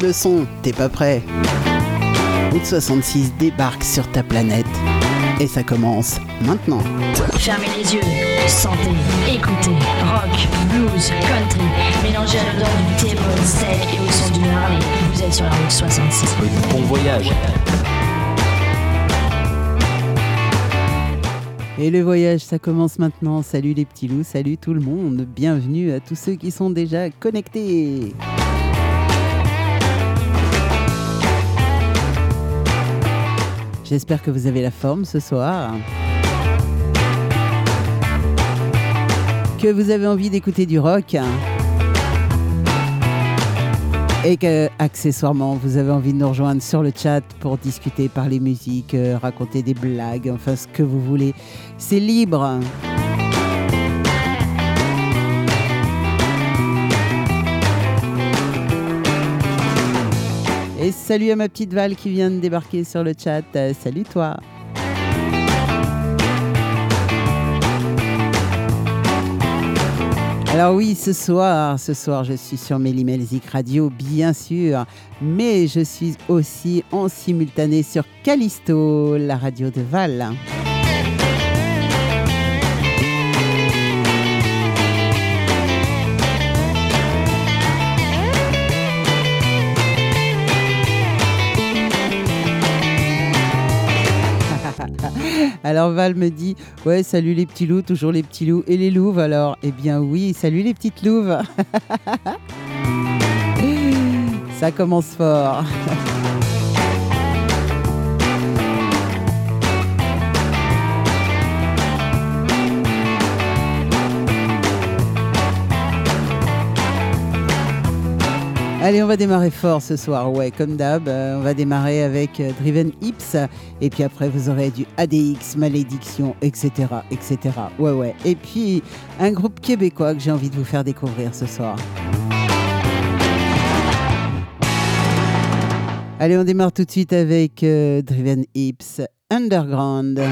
Monte le son, t'es pas prêt Route 66 débarque sur ta planète. Et ça commence maintenant. Fermez les yeux, sentez, écoutez, rock, blues, country, mélangez à l'odeur du thé, sec et au son du Harley. Vous êtes sur la route 66. Bon voyage. Et le voyage, ça commence maintenant. Salut les petits loups, salut tout le monde. Bienvenue à tous ceux qui sont déjà connectés. J'espère que vous avez la forme ce soir. Que vous avez envie d'écouter du rock. Et que, accessoirement, vous avez envie de nous rejoindre sur le chat pour discuter, parler musique, euh, raconter des blagues, enfin ce que vous voulez. C'est libre. Salut à ma petite Val qui vient de débarquer sur le chat. Euh, salut toi. Alors oui, ce soir, ce soir, je suis sur Mélimelzik Radio, bien sûr, mais je suis aussi en simultané sur Callisto, la radio de Val. Alors Val me dit Ouais, salut les petits loups, toujours les petits loups et les louves. Alors, eh bien oui, salut les petites louves. Ça commence fort. Allez, on va démarrer fort ce soir. Ouais, comme d'hab, euh, on va démarrer avec euh, Driven Hips. Et puis après, vous aurez du ADX, Malédiction, etc. etc. Ouais, ouais. Et puis, un groupe québécois que j'ai envie de vous faire découvrir ce soir. Allez, on démarre tout de suite avec euh, Driven Hips Underground.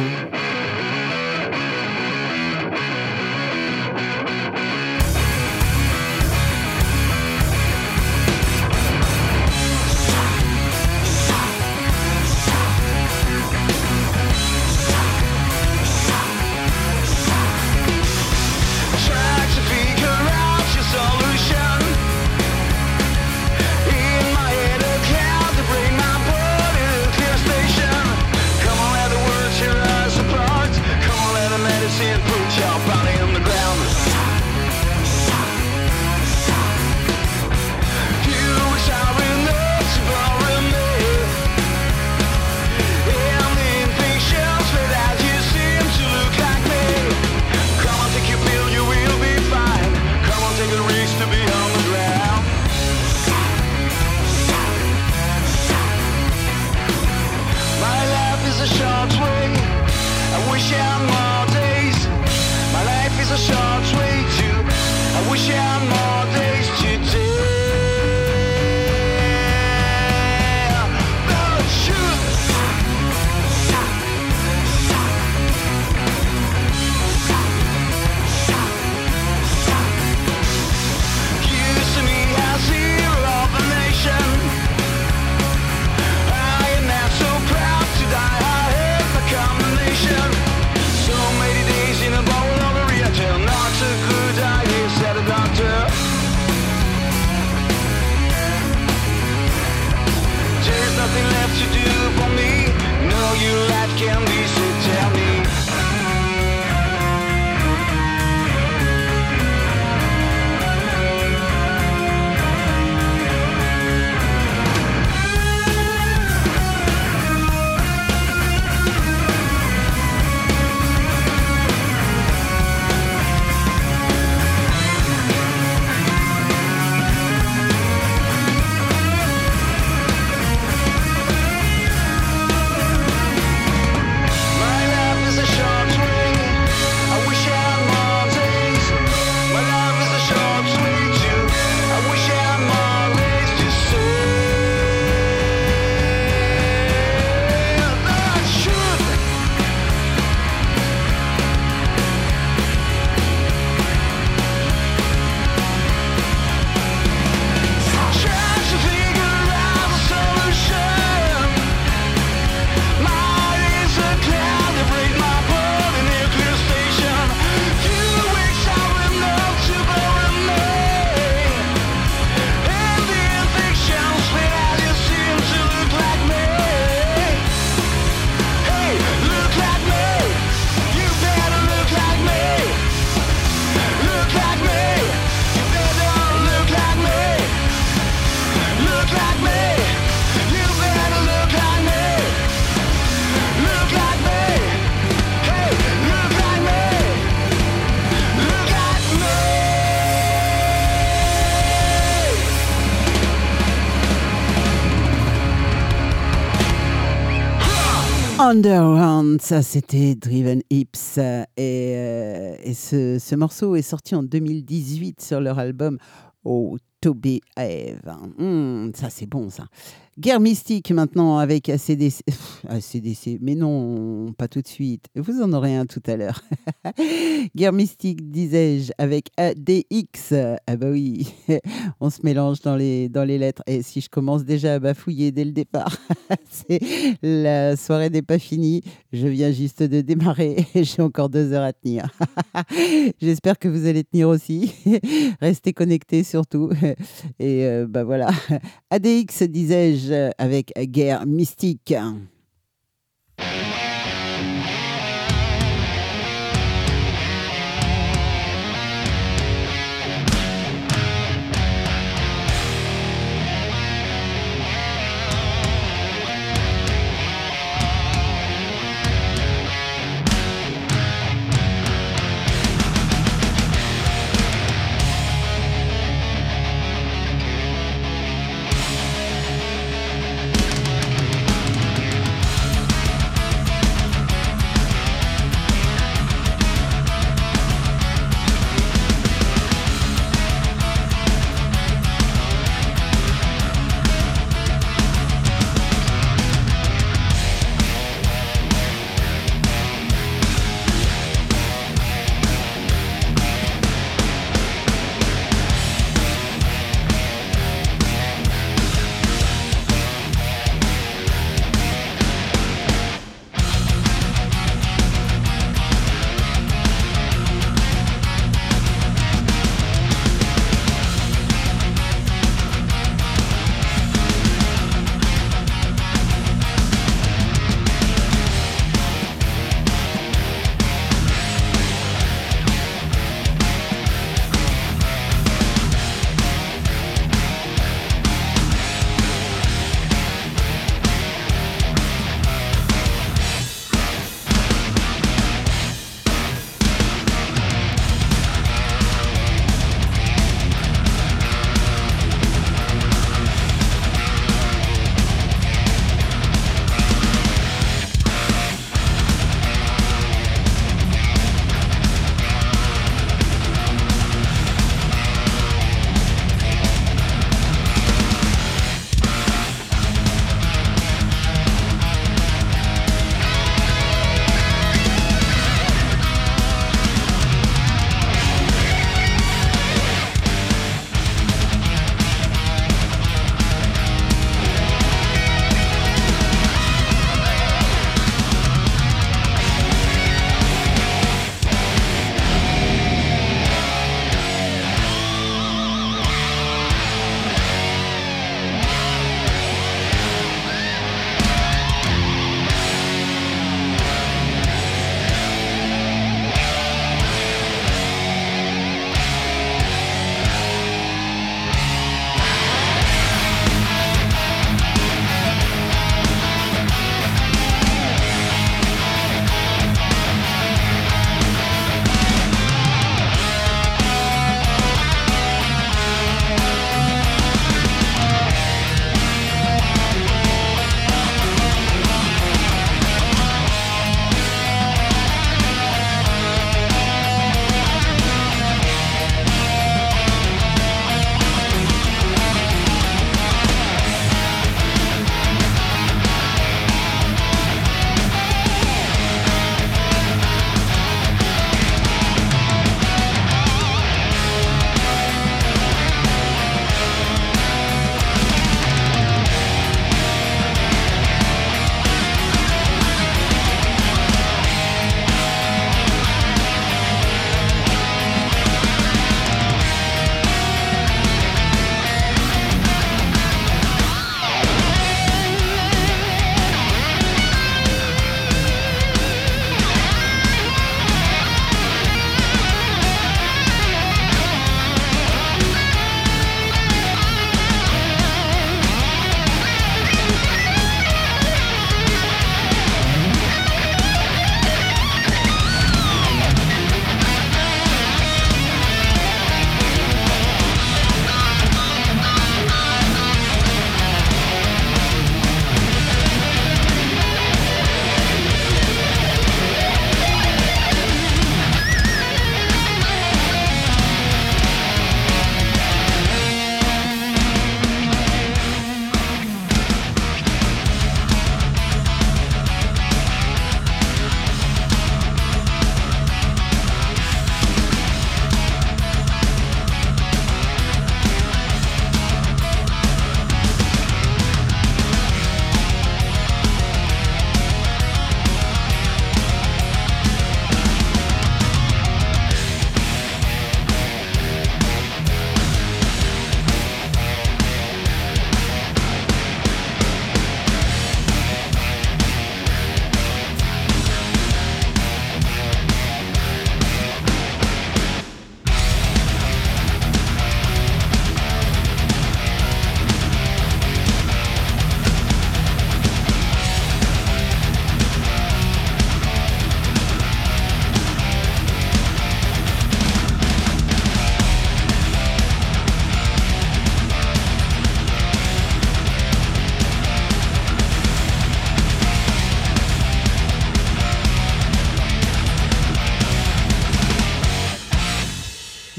Underground, ça c'était Driven Hips et, euh, ce morceau est sorti en 2018 sur leur album Oh To Be Eve. Hmm, ça c'est bon ça. Guerre mystique maintenant avec ACDC. ACDC, mais non, pas tout de suite. Vous en aurez un tout à l'heure. Guerre mystique, disais-je, avec ADX. Ah bah oui, on se mélange dans les, lettres. Et si je commence déjà à bafouiller dès le départ, la soirée n'est pas finie. Je viens juste de démarrer et j'ai encore deux heures à tenir. J'espère que vous allez tenir aussi. Restez connectés surtout. Et euh, bah voilà. ADX, disais-je, avec Guerre mystique.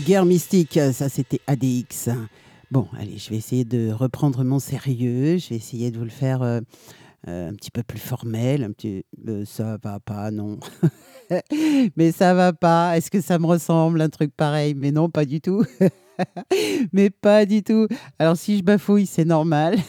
Guerre mystique, ça c'était ADX. Bon, allez, je vais essayer de reprendre mon sérieux. Je vais essayer de vous le faire euh, euh, un petit peu plus formel. Un petit, euh, ça va pas, non. Mais ça va pas. Est-ce que ça me ressemble un truc pareil? Mais non, pas du tout. mais pas du tout. Alors si je bafouille, c'est normal.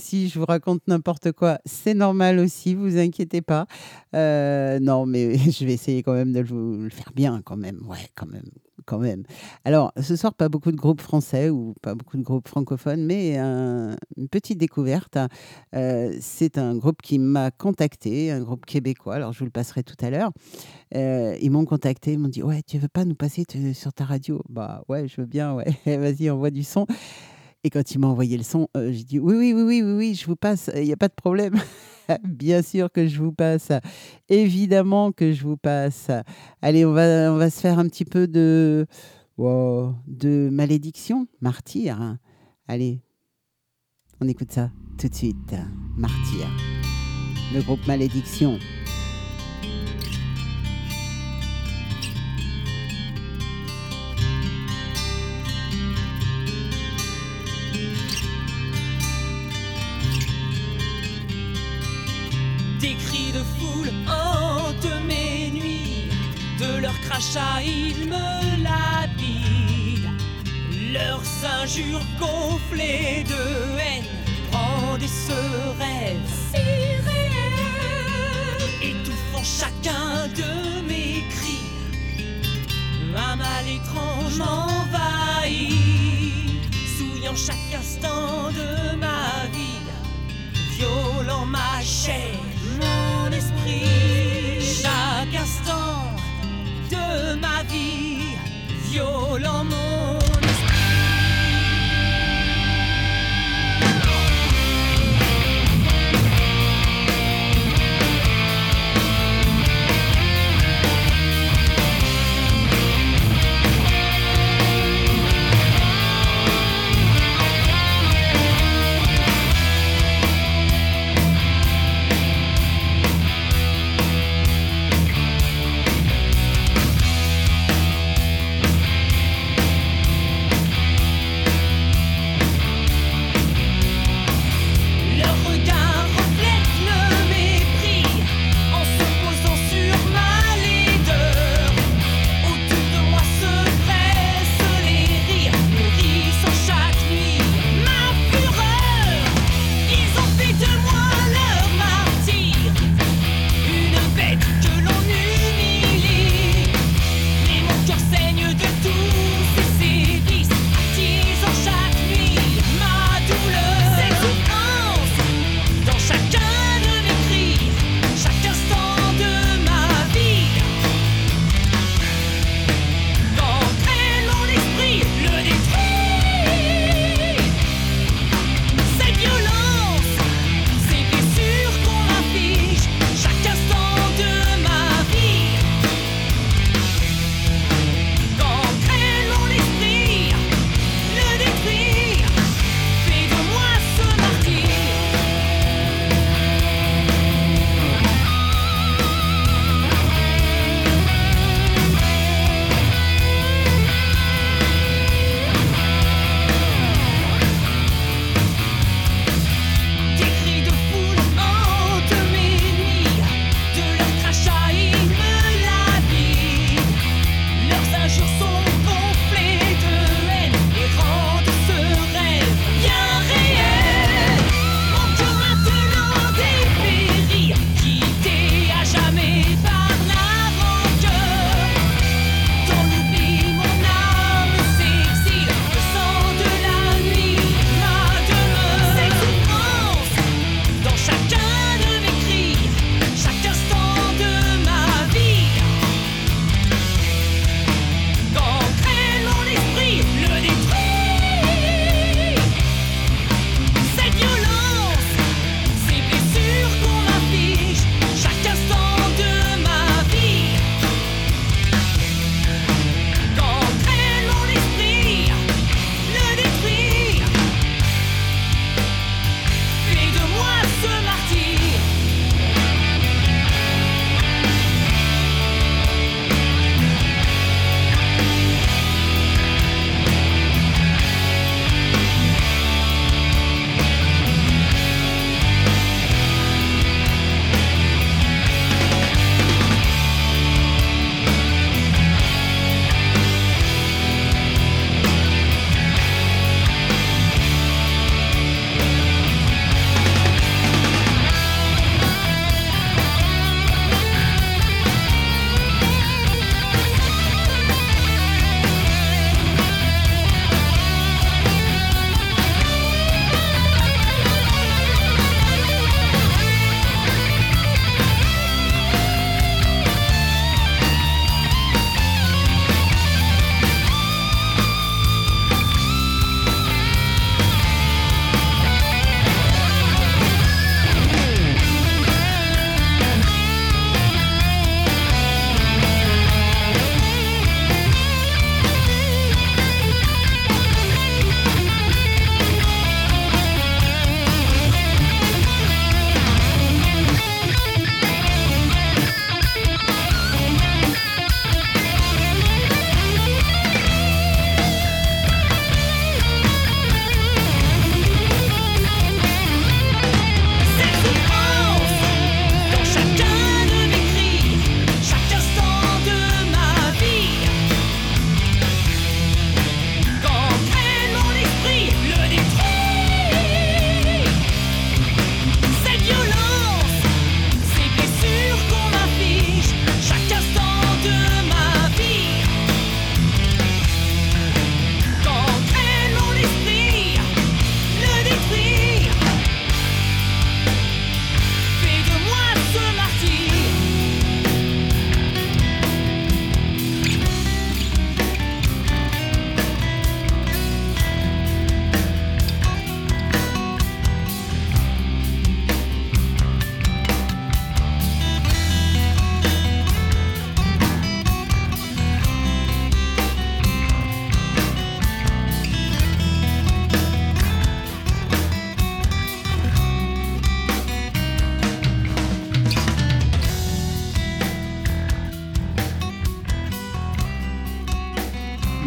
Si je vous raconte n'importe quoi, c'est normal aussi, vous inquiétez pas. Non, mais je vais essayer quand même de vous le faire bien quand même. Ouais, quand même. Quand même. Alors, ce soir, pas beaucoup de groupes français ou pas beaucoup de groupes francophones, mais un- une petite découverte. Euh, c'est un groupe qui m'a contacté, un groupe québécois. Alors, je vous le passerai tout à l'heure. Euh, ils m'ont contacté, ils m'ont dit Ouais, tu veux pas nous passer sur ta radio? Bah ouais, je veux bien, ouais. Vas-y, envoie du son. Et quand il m'a envoyé le son, euh, j'ai dit Oui, oui, oui, oui, oui, oui, je vous passe, il n'y a pas de problème. bien sûr que je vous passe. Évidemment que je vous passe. Allez, on va, on va se faire un petit peu de, de malédiction, martyr. Allez, on écoute ça tout de suite. Martyr. Le groupe Malédiction. De foule hantent mes nuits, de leurs crachats ils me lapident. Leurs injures gonflées de haine brandissent ce rêve si réel, étouffant chacun de mes cris. Un mal étrange m'envahit, souillant chaque instant de ma vie. Violant ma chair, mon esprit. Chaque instant de ma vie, violant mon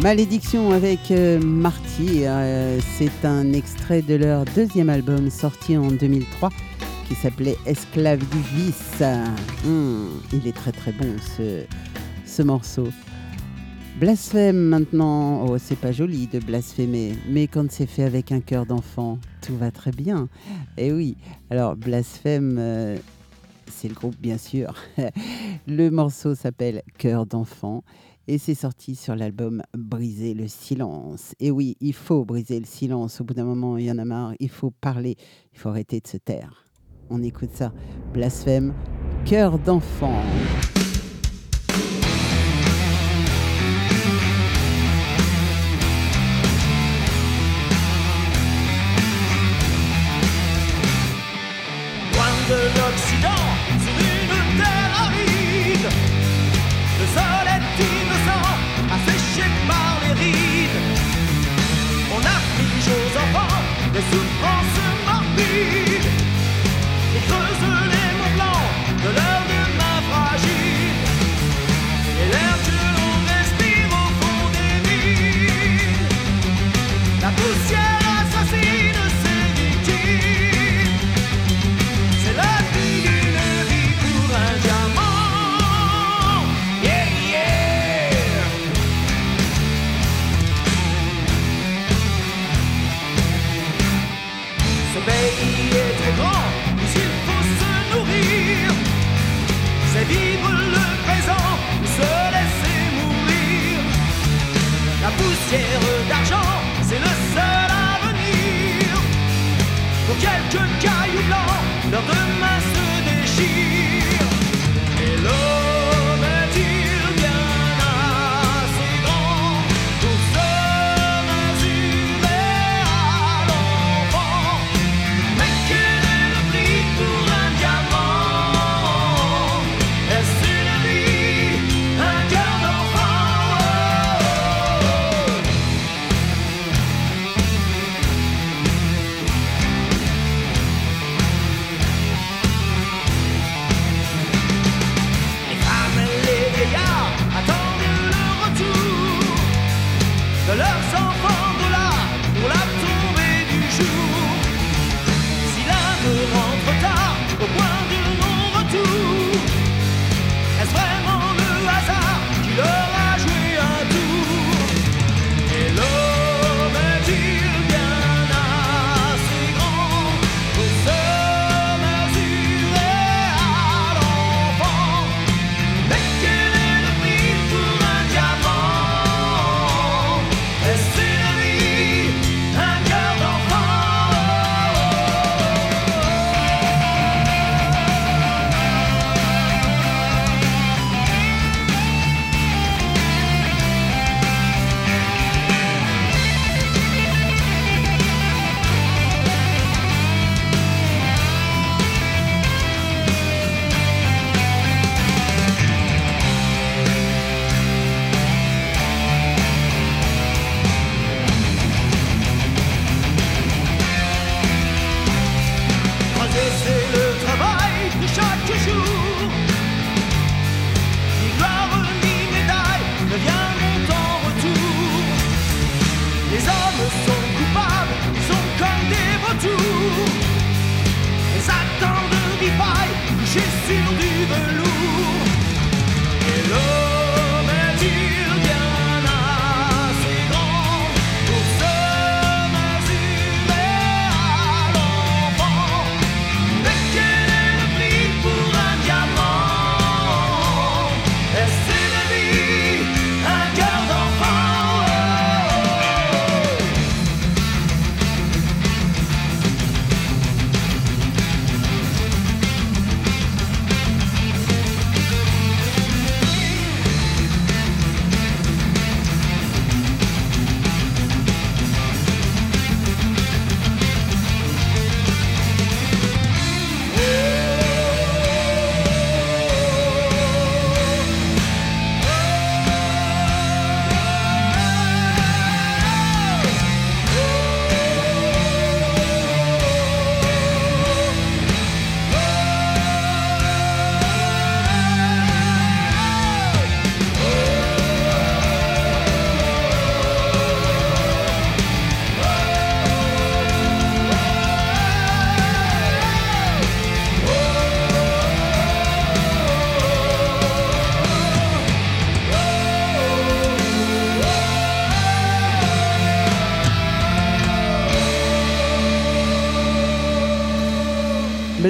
Malédiction avec euh, Marty, euh, c'est un extrait de leur deuxième album sorti en 2003 qui s'appelait Esclave du vice. Hum, il est très très bon ce, ce morceau. Blasphème maintenant, oh c'est pas joli de blasphémer, mais quand c'est fait avec un cœur d'enfant, tout va très bien. Et oui, alors blasphème, euh, c'est le groupe bien sûr. le morceau s'appelle Cœur d'enfant et c'est sorti sur l'album Briser le silence. Et oui, il faut briser le silence. Au bout d'un moment, il y en a marre. Il faut parler. Il faut arrêter de se taire. On écoute ça. Blasphème, cœur d'enfant. es un oso en D'argent, c'est le seul avenir. Pour quelques cailloux blancs, leur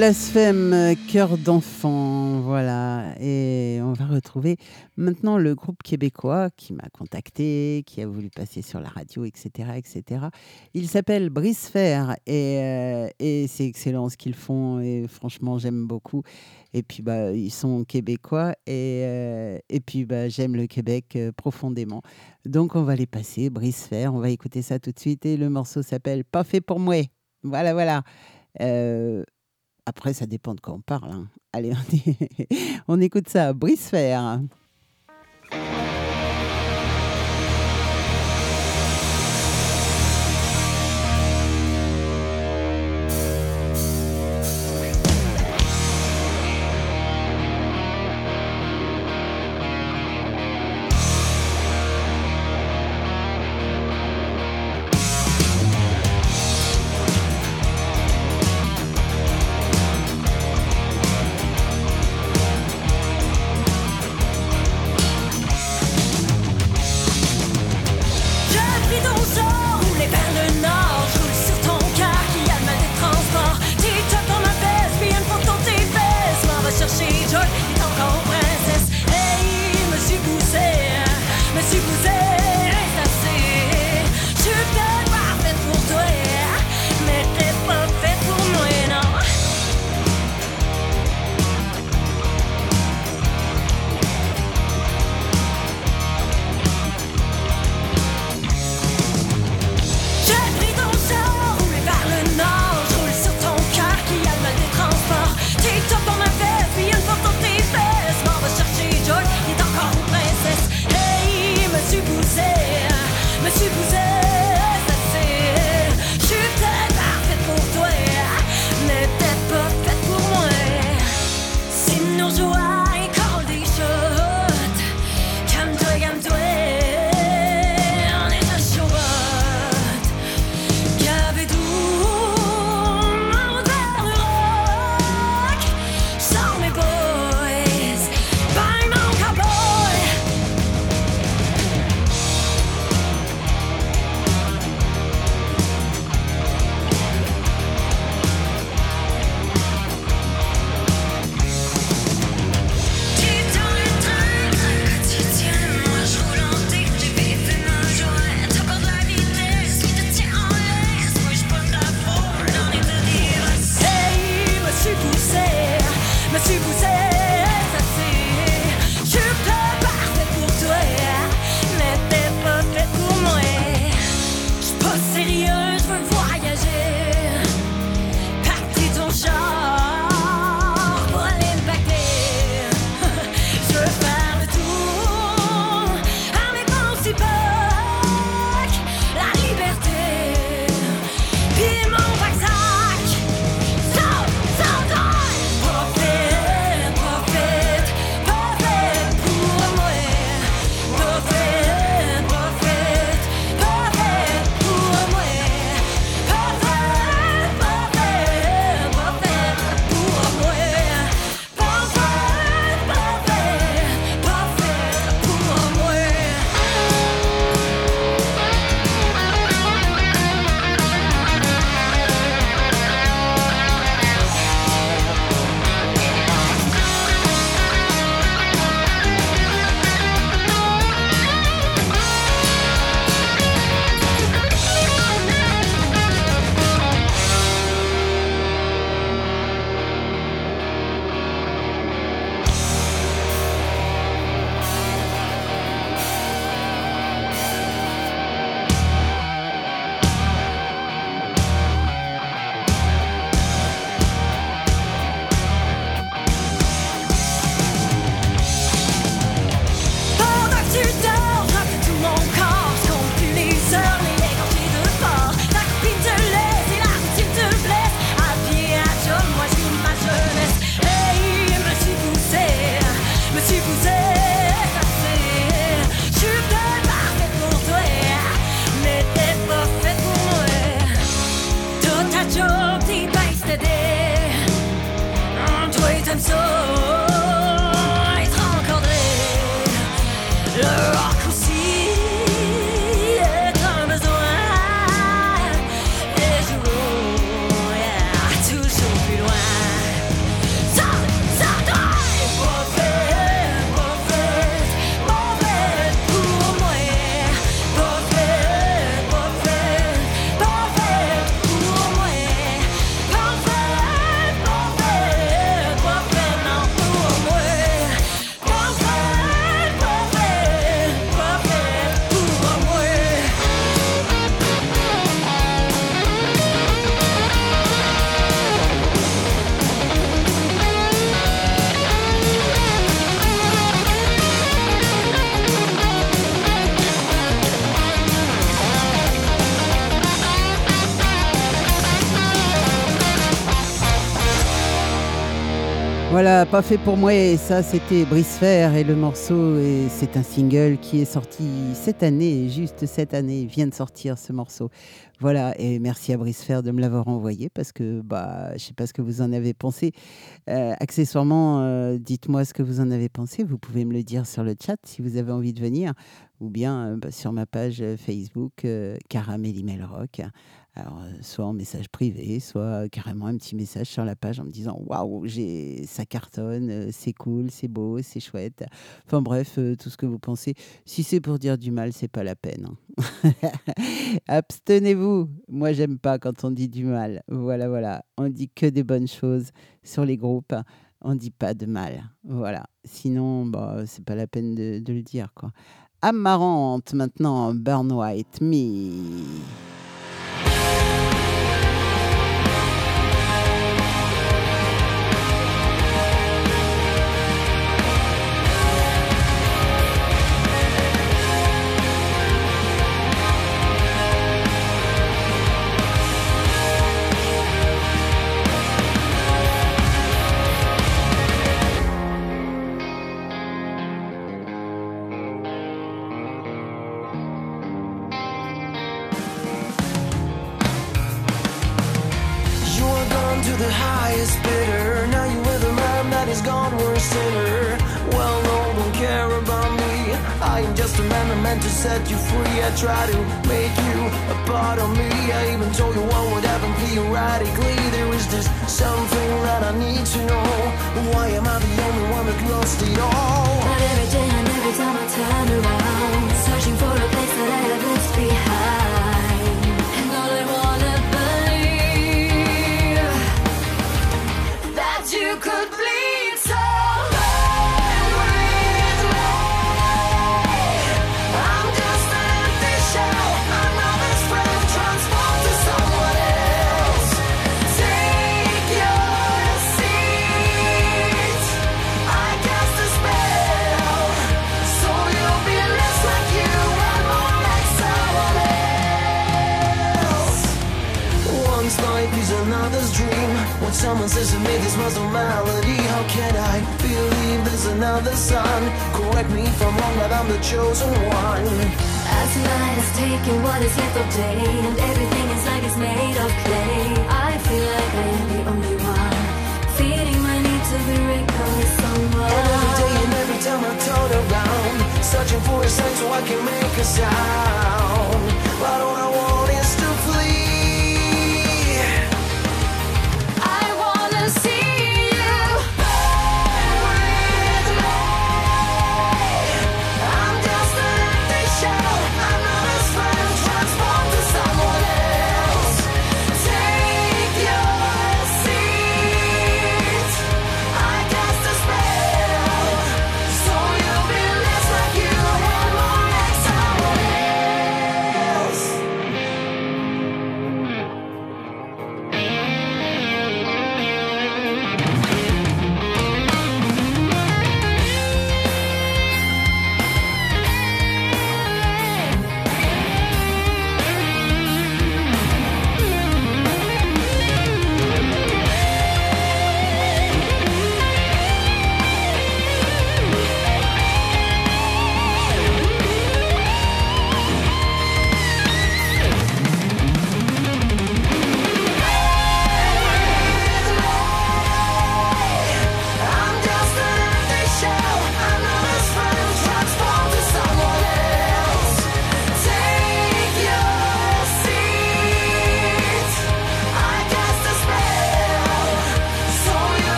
Blasphème, cœur d'enfant, voilà. Et on va retrouver maintenant le groupe québécois qui m'a contacté, qui a voulu passer sur la radio, etc. etc. Il s'appelle Brisfer et, euh, et c'est excellent ce qu'ils font et franchement j'aime beaucoup. Et puis bah, ils sont québécois et, euh, et puis bah, j'aime le Québec euh, profondément. Donc on va les passer, Brisfer, on va écouter ça tout de suite et le morceau s'appelle Pas fait pour moi. Voilà, voilà. Après, ça dépend de quoi on parle. Hein. Allez, on, on écoute ça. Brisfer. Voilà, झट pas fait pour moi. Et ça, c'était Brice et le morceau, et c'est un single qui est sorti cette année, juste cette année, vient de sortir ce morceau. Voilà, et merci à Brice de me l'avoir envoyé parce que bah, je sais pas ce que vous en avez pensé. Euh, accessoirement, euh, dites-moi ce que vous en avez pensé. Vous pouvez me le dire sur le chat si vous avez envie de venir, ou bien euh, bah, sur ma page Facebook Caramel Email Rock. Alors, euh, soit en message privé, soit carrément un petit message sur la page en me disant Waouh, ça cartonne, euh, c'est cool, c'est beau, c'est chouette. Enfin bref, euh, tout ce que vous pensez. Si c'est pour dire du mal, c'est pas la peine. Hein. Abstenez-vous. Moi, j'aime pas quand on dit du mal. Voilà, voilà. On dit que des bonnes choses sur les groupes. On dit pas de mal. Voilà. Sinon, bah, c'est pas la peine de, de le dire, quoi. Amarante maintenant, Burn White, Me. Meant to set you free. I try to make you a part of me. I even told you what would happen theoretically. There is just something that I need to know. Why am I the only one that lost it all? But every day and every time I turn around, someone says to me this was a melody, how can I believe there's another sun? Correct me if I'm wrong, but I'm the chosen one. As night has taken what is left of day And everything is like it's made of clay I feel like I am the only one Feeding my need to be recalled someone And every day and every time I turn around, searching for a sign so I can make a sound. But all I want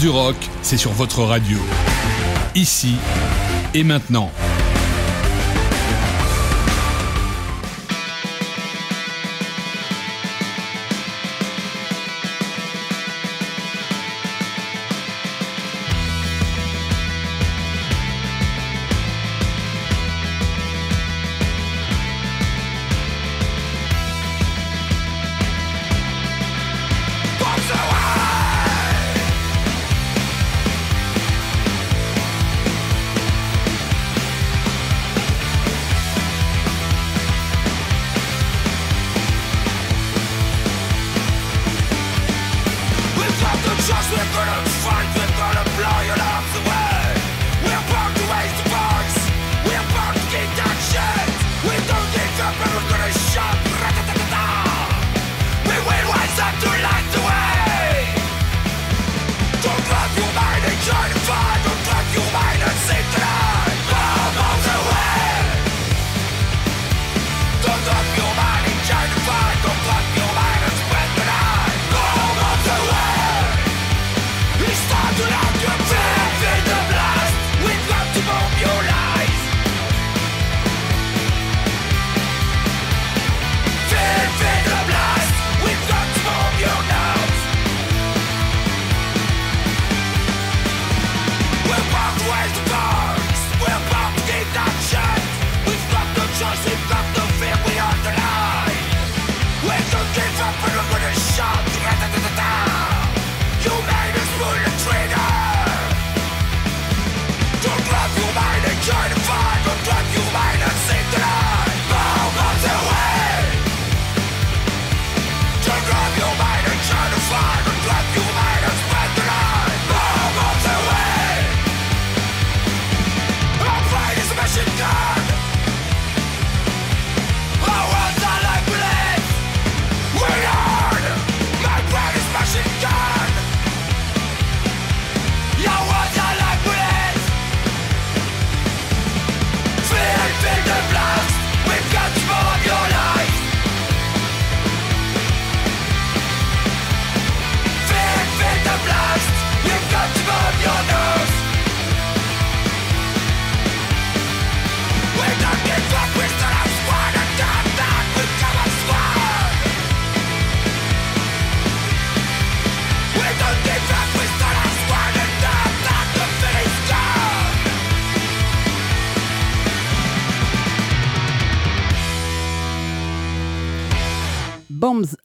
du rock, c'est sur votre radio. Ici et maintenant.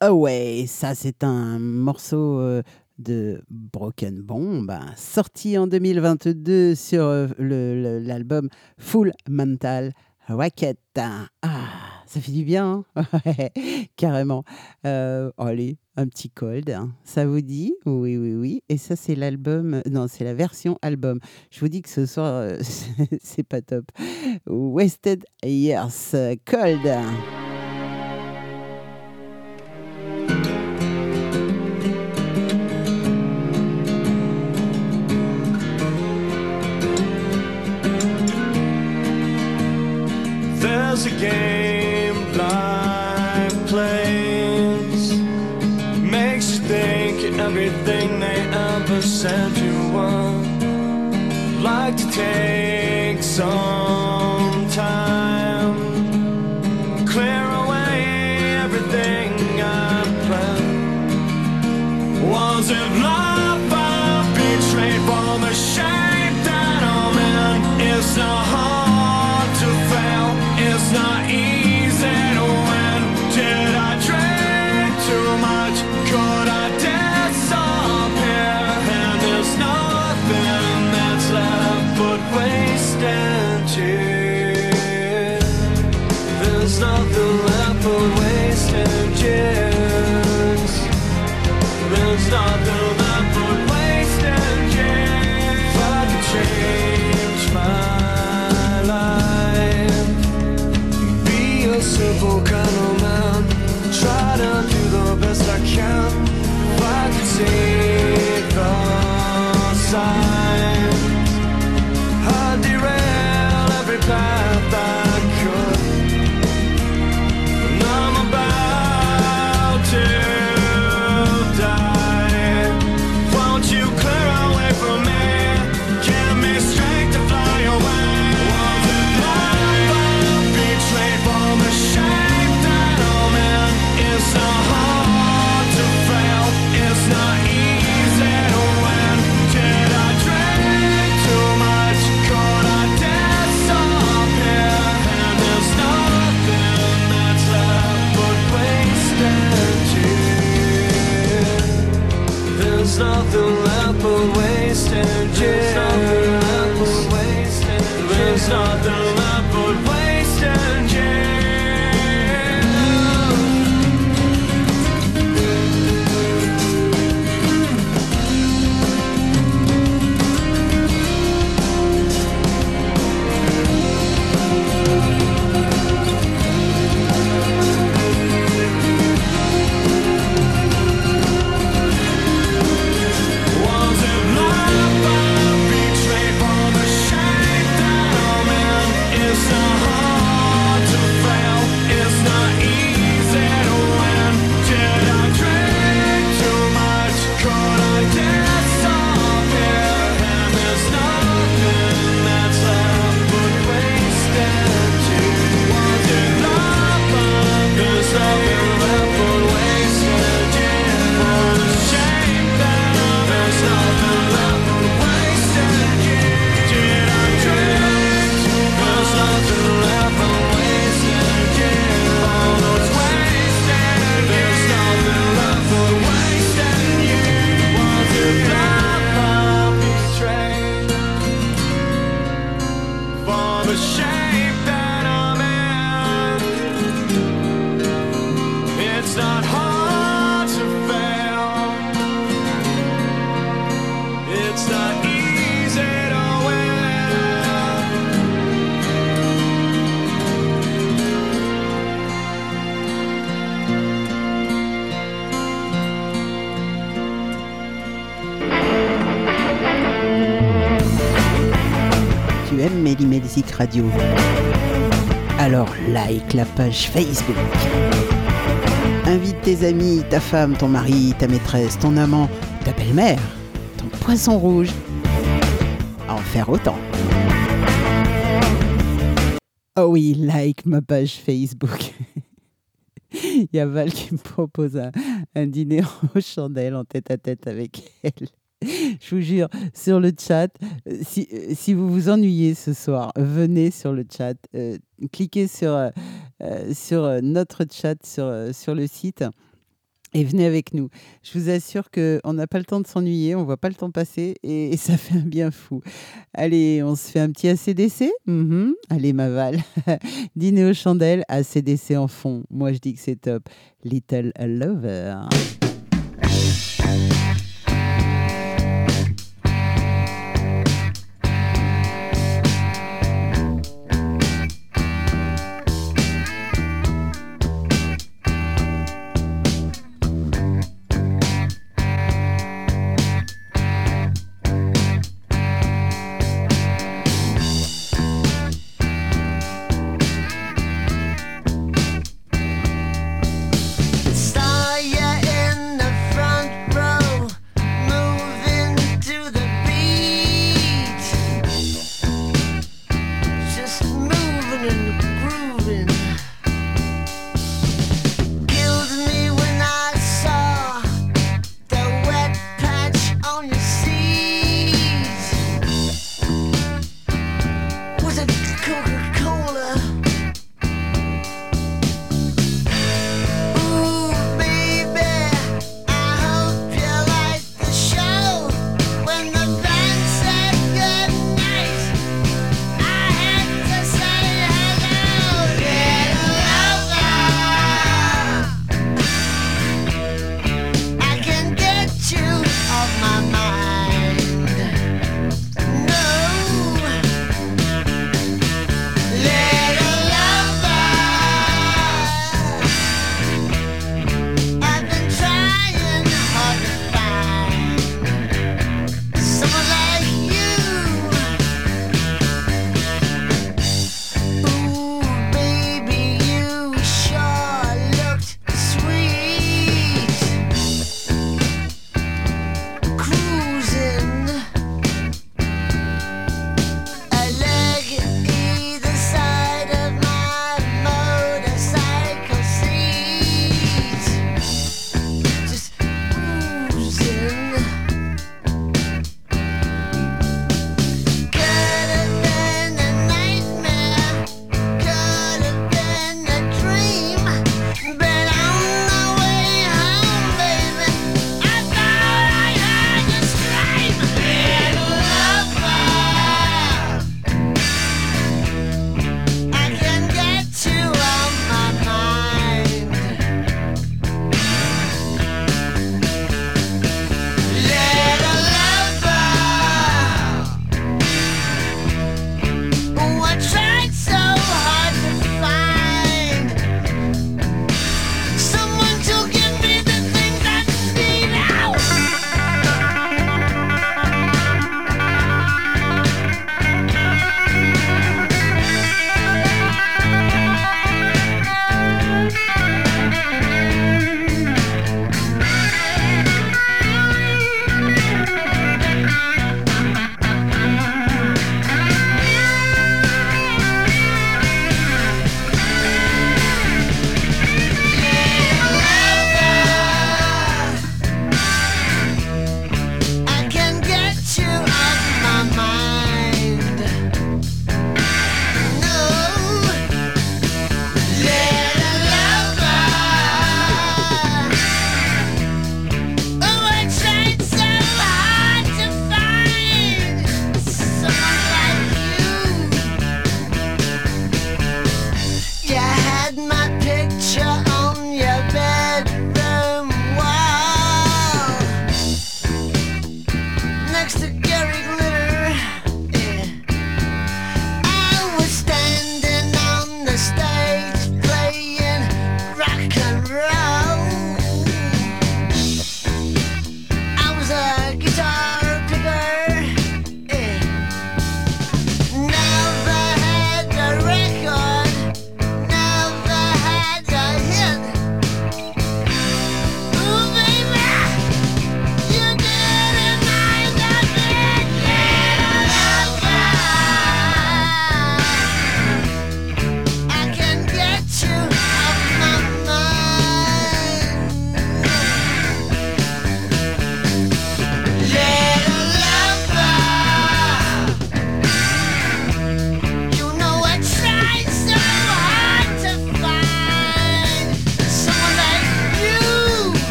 Ah Away. Ça, c'est un morceau de Broken Bomb, hein, sorti en 2022 sur l'album Full Mental Racket. Ah, ça fait du bien, hein carrément. Euh, allez, un petit cold, hein. ça vous dit? Oui, oui, oui. Et ça, c'est l'album, non, c'est la version album. Je vous dis que ce soir, euh, c'est pas top. Wasted Years Cold. a game life plays. Makes you think everything they ever said you were. Like to take some. Alors like la page Facebook. Invite tes amis, ta femme, ton mari, ta maîtresse, ton amant, ta belle-mère, ton poisson rouge à en faire autant. Oh oui, like ma page Facebook. Il y a Val qui me propose un, un dîner aux chandelles en tête à tête avec elle. Je vous jure, sur le chat, euh, si, euh, si vous vous ennuyez ce soir, venez sur le chat, euh, cliquez sur, sur notre chat sur, sur le site et venez avec nous. Je vous assure qu'on n'a pas le temps de s'ennuyer, on voit pas le temps passer et, ça fait un bien fou. Allez, on se fait un petit ACDC Mhm. Allez, ma Val. Dîner aux chandelles, ACDC en fond. Moi, je dis que c'est top. Little Lover.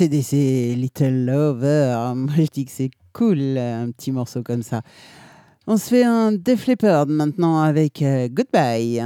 ACDC, Little Lover. Moi, je dis que c'est cool, un petit morceau comme ça. On se fait un Def Leppard maintenant avec euh, Goodbye.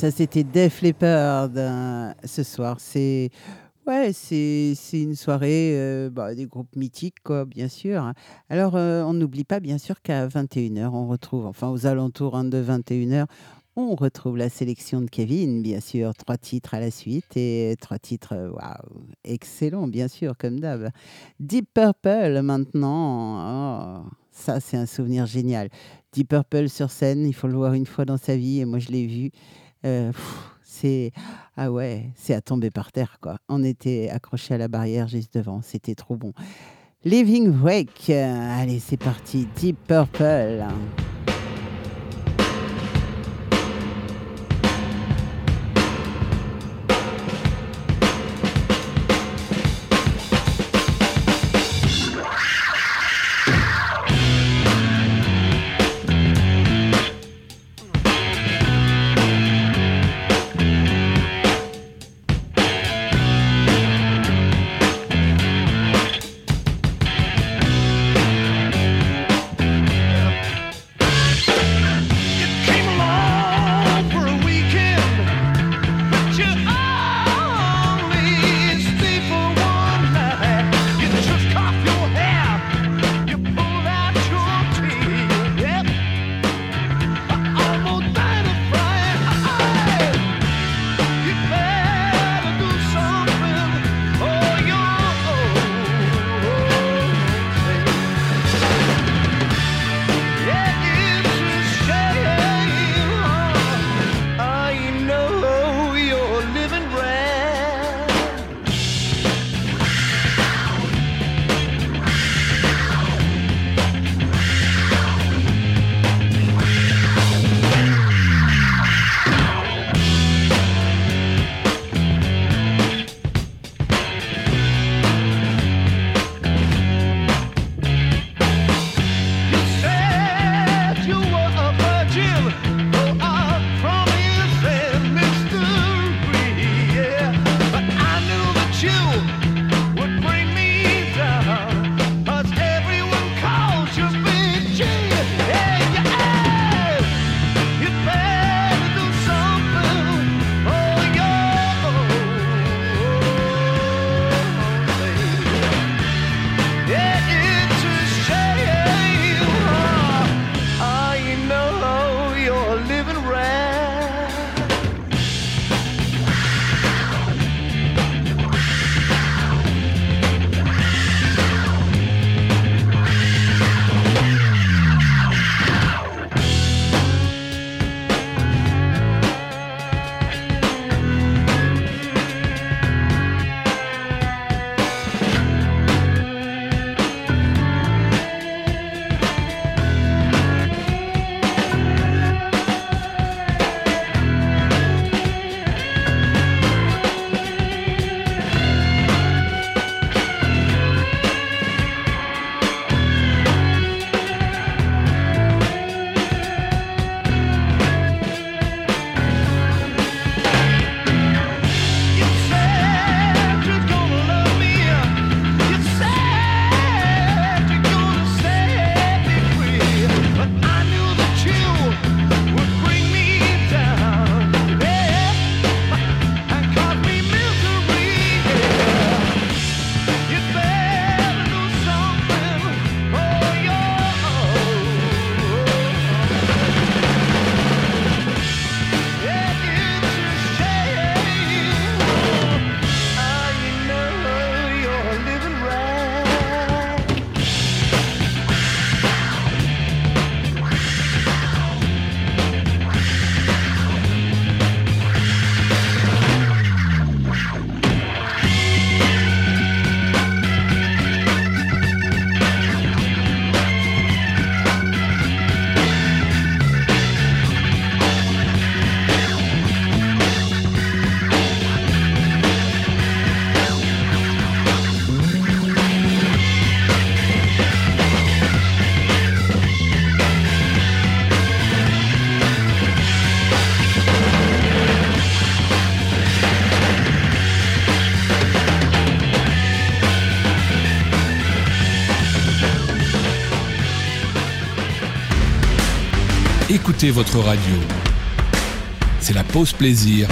Ça c'était Def Leppard euh, ce soir. C'est ouais, c'est une soirée euh, bah, des groupes mythiques quoi, bien sûr. Alors euh, on n'oublie pas bien sûr qu'à 21h on retrouve enfin aux alentours hein, de 21h on retrouve la sélection de Kevin, bien sûr, trois titres à la suite et trois titres, waouh, excellents, bien sûr, comme d'hab. Deep Purple maintenant, oh, ça c'est un souvenir génial. Deep Purple sur scène, il faut le voir une fois dans sa vie et moi je l'ai vu. Euh, c'est ah ouais, c'est à tomber par terre quoi. On était accroché à la barrière juste devant, c'était trop bon. Living Wreck, euh, allez c'est parti, Deep Purple. votre radio. C'est la pause plaisir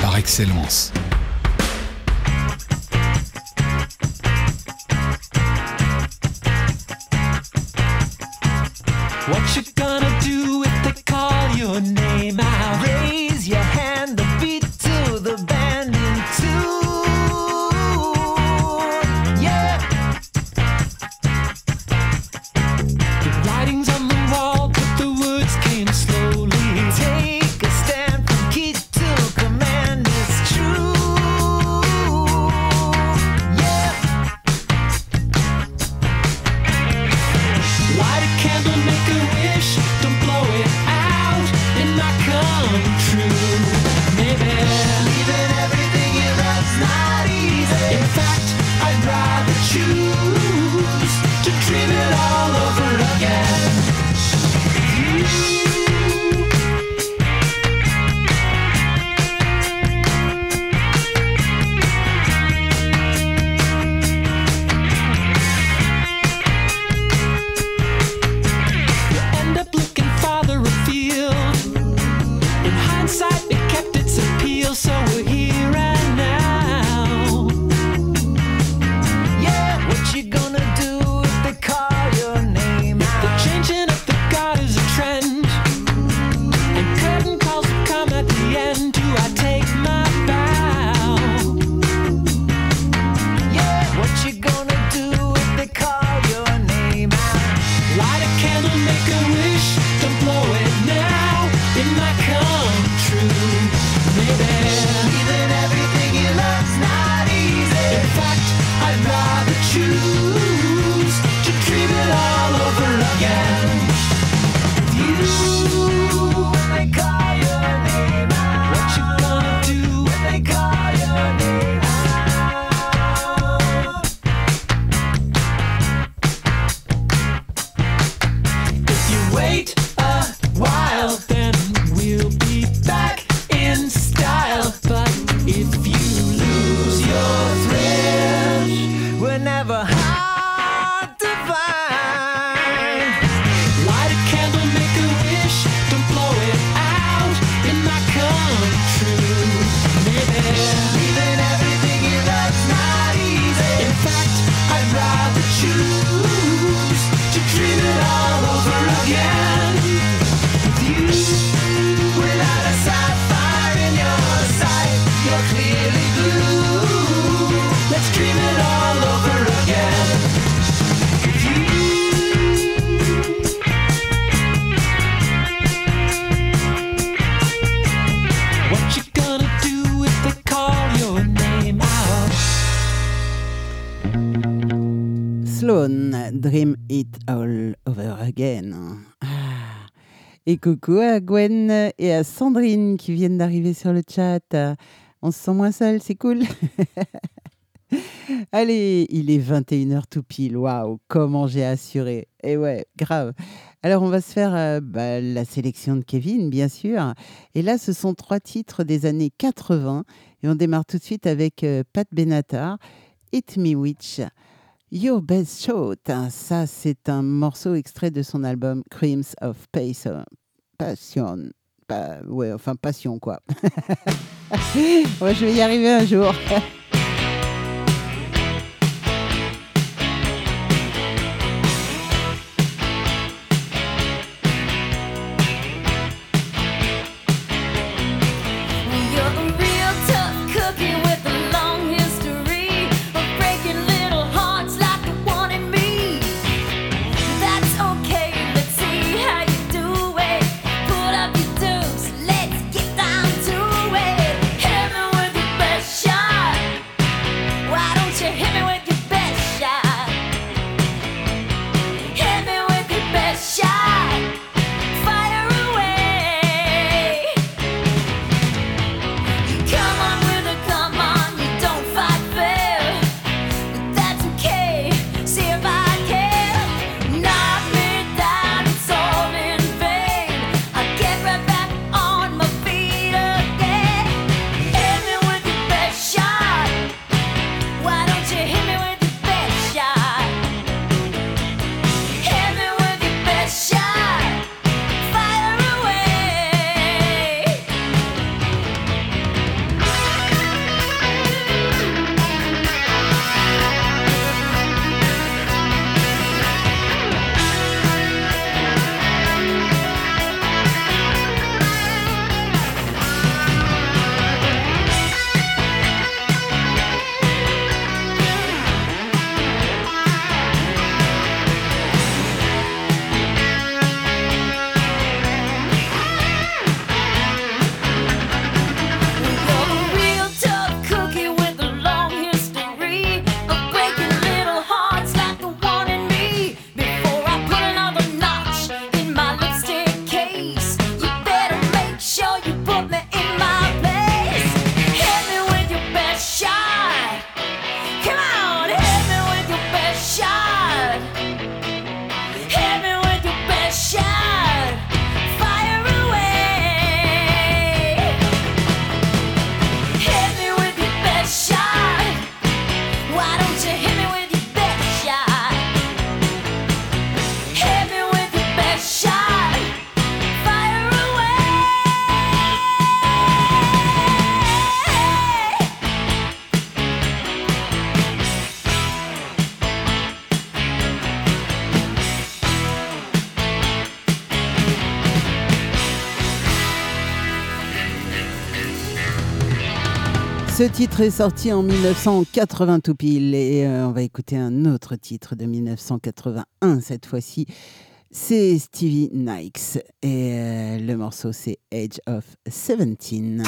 par excellence. Sloan, Dream It All Over Again. Ah. Et coucou à Gwen et à Sandrine qui viennent d'arriver sur le chat. On se sent moins seul, c'est cool. Allez, il est 21h tout pile. Waouh, comment j'ai assuré. Et ouais, grave. Alors, on va se faire euh, bah, la sélection de Kevin, bien sûr. Et là, ce sont trois titres des années 80. Et on démarre tout de suite avec euh, Pat Benatar, Hit Me Witch. Yo Best Shot. Ah, ça, c'est un morceau extrait de son album Creams of Passion. Passion. Ouais, enfin, passion, quoi. ouais, je vais y arriver un jour. Ce titre est sorti en 1980 tout pile et euh, on va écouter un autre titre de 1981 cette fois-ci. C'est Stevie Nikes et euh, le morceau c'est Age of 17.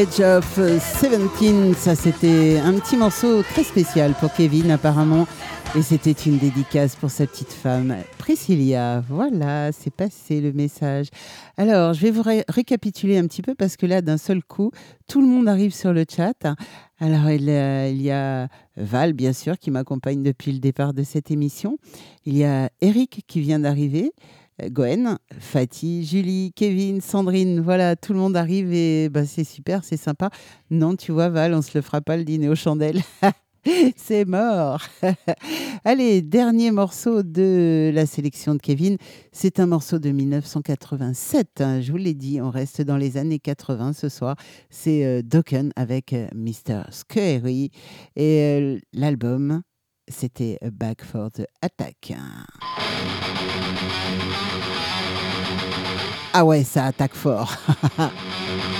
Edge of 17, ça c'était un petit morceau très spécial pour Kevin apparemment. Et c'était une dédicace pour sa petite femme, Priscilla. Voilà, c'est passé le message. Alors, je vais vous ré- récapituler un petit peu parce que là, d'un seul coup, tout le monde arrive sur le chat. Alors, il, il y a Val, bien sûr, qui m'accompagne depuis le départ de cette émission. Il y a Eric qui vient d'arriver. Gwen, Fatih, Julie, Kevin, Sandrine, voilà, tout le monde arrive et bah, c'est super, c'est sympa. Non, tu vois, Val, on se le fera pas le dîner aux chandelles. c'est mort. Allez, dernier morceau de la sélection de Kevin. C'est un morceau de 1987. hein, je vous l'ai dit, on reste dans les années 80 ce soir. C'est euh, Dokken avec euh, Mr. Scary. Et euh, l'album, c'était Back for the Attack. Ah ouais, ça attaque fort.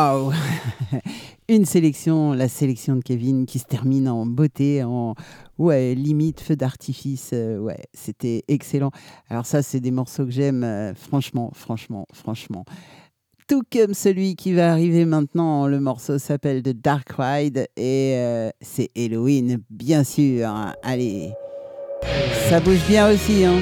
Waouh Une sélection, la sélection de Kevin qui se termine en beauté, en ouais, limite feu d'artifice. euh, ouais, c'était excellent. Alors ça, c'est des morceaux que j'aime, euh, franchement, franchement, franchement. Tout comme celui qui va arriver maintenant, le morceau s'appelle The Dark Ride et euh, c'est Halloween, bien sûr. Allez, ça bouge bien aussi, hein.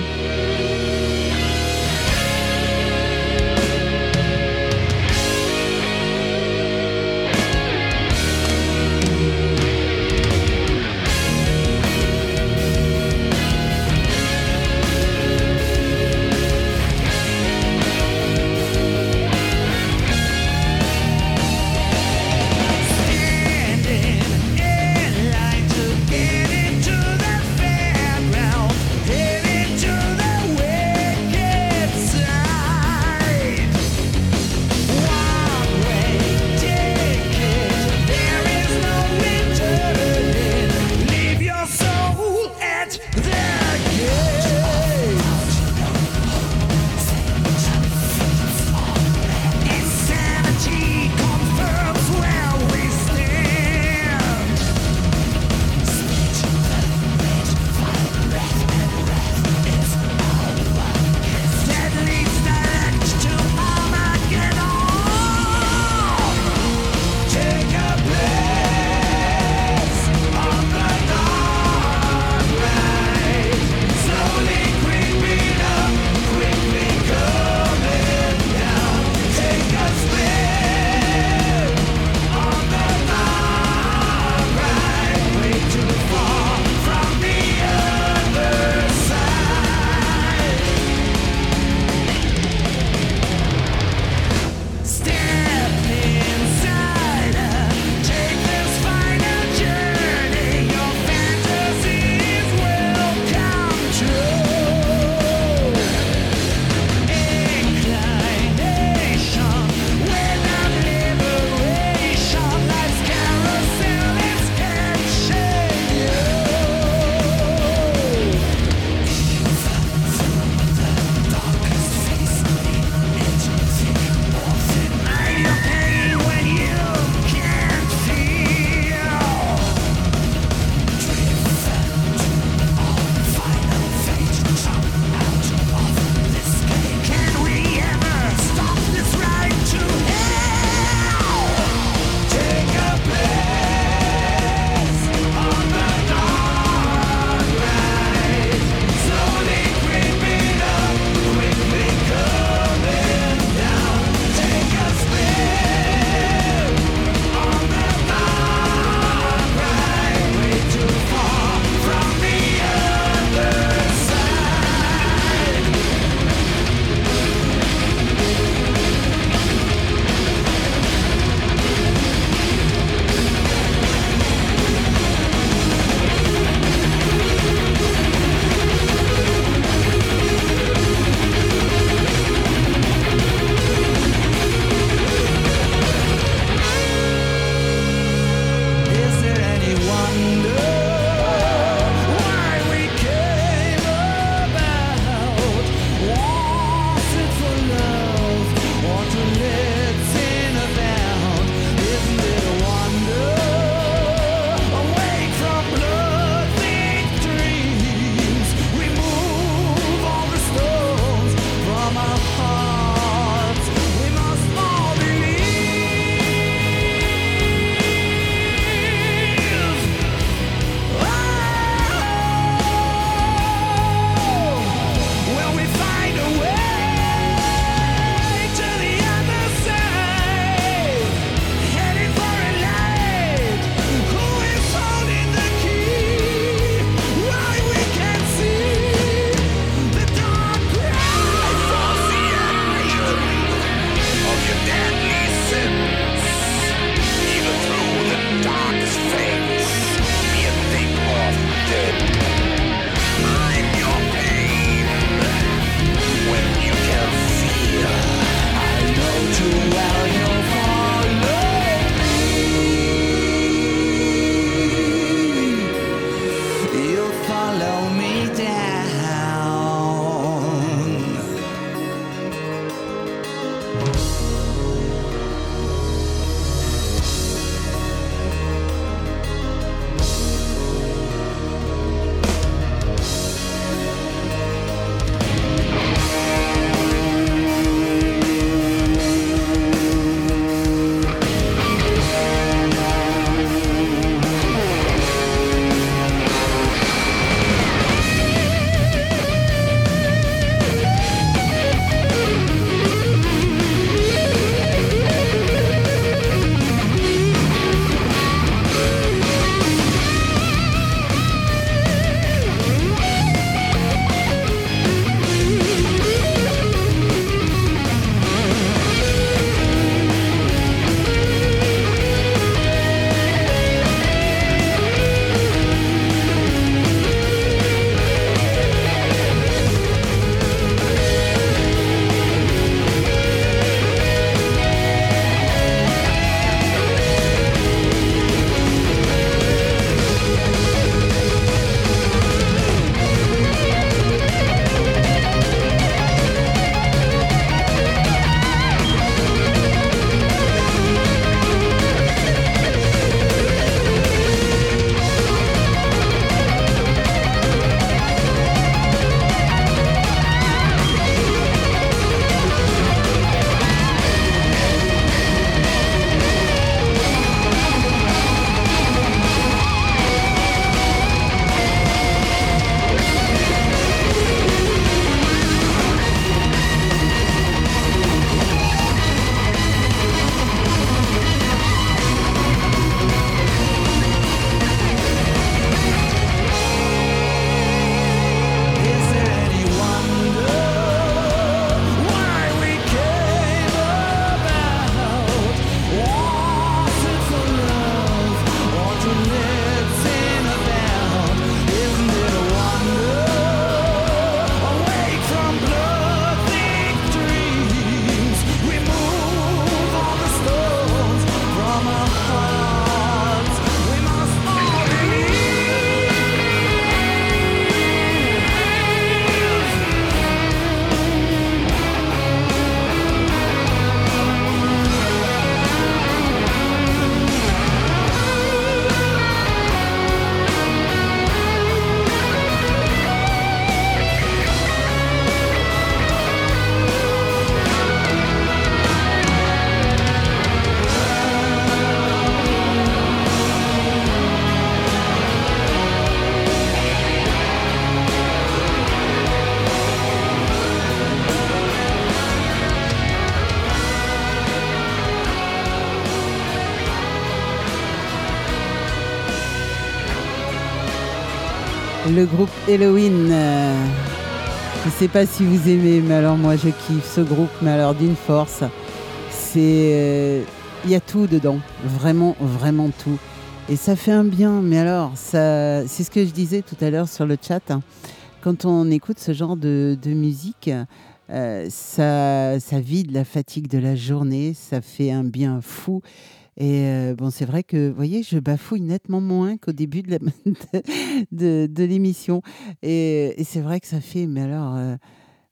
Le groupe Halloween. euh, je sais pas si vous aimez, mais alors moi je kiffe ce groupe, mais alors d'une force. C'est. euh, Il y a tout dedans. Vraiment, vraiment tout. Et ça fait un bien, mais alors, ça, c'est ce que je disais tout à l'heure sur le chat. hein. Quand on écoute ce genre de, de musique, euh, ça, ça vide la fatigue de la journée, ça fait un bien fou. Et euh, bon, c'est vrai que, vous voyez, je bafouille nettement moins qu'au début de, l'émission. Et, c'est vrai que ça fait, mais alors, euh,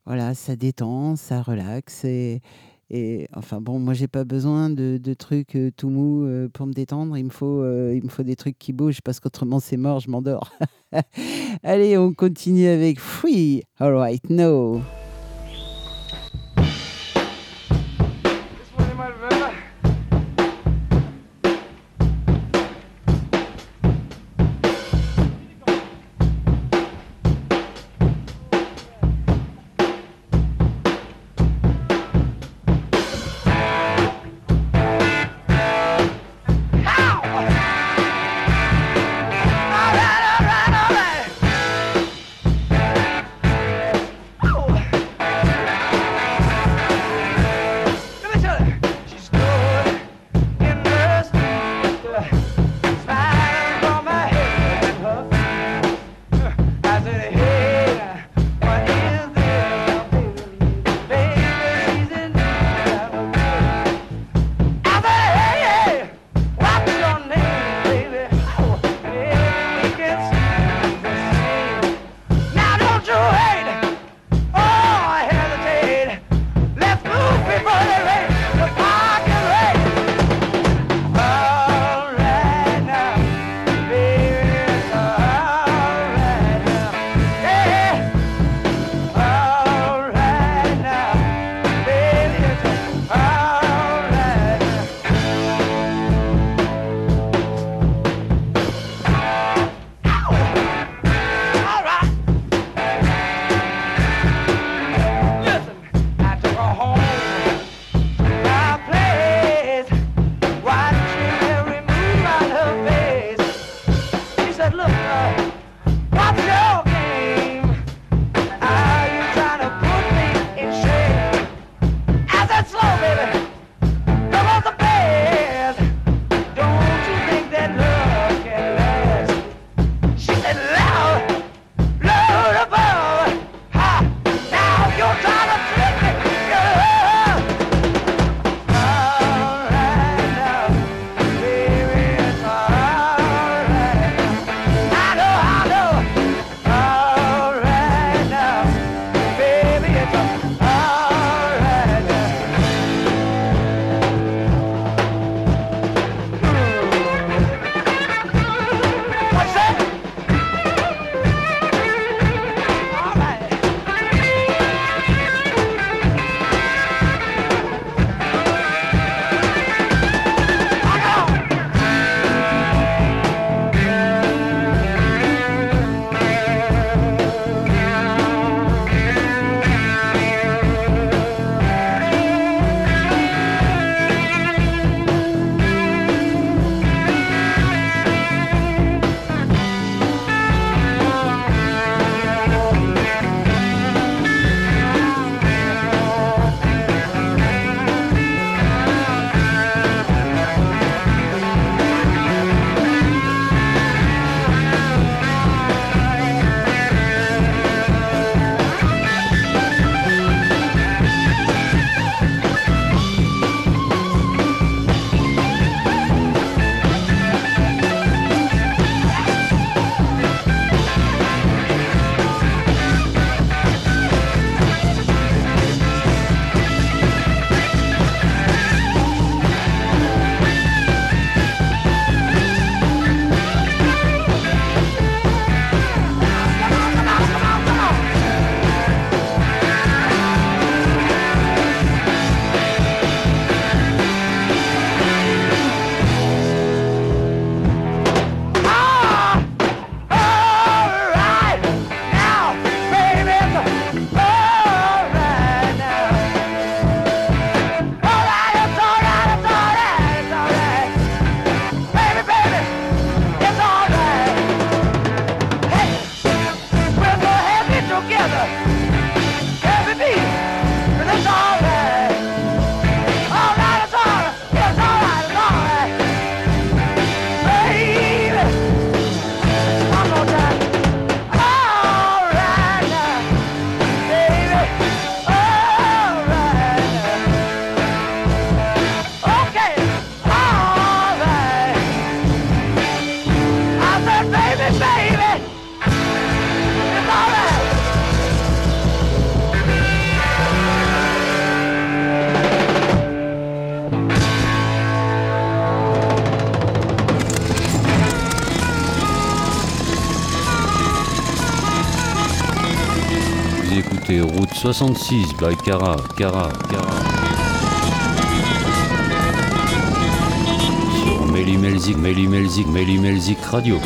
voilà, ça détend, ça relaxe. Et, enfin, bon, moi, j'ai pas besoin de, trucs euh, tout mous euh, pour me détendre. Il me, faut, il me faut des trucs qui bougent parce qu'autrement, c'est mort, je m'endors. Allez, on continue avec Free. All right, no. 66 by Cara, Cara, Cara. Sur Méli Melzik, Méli Melzik, Méli Melzik Radio.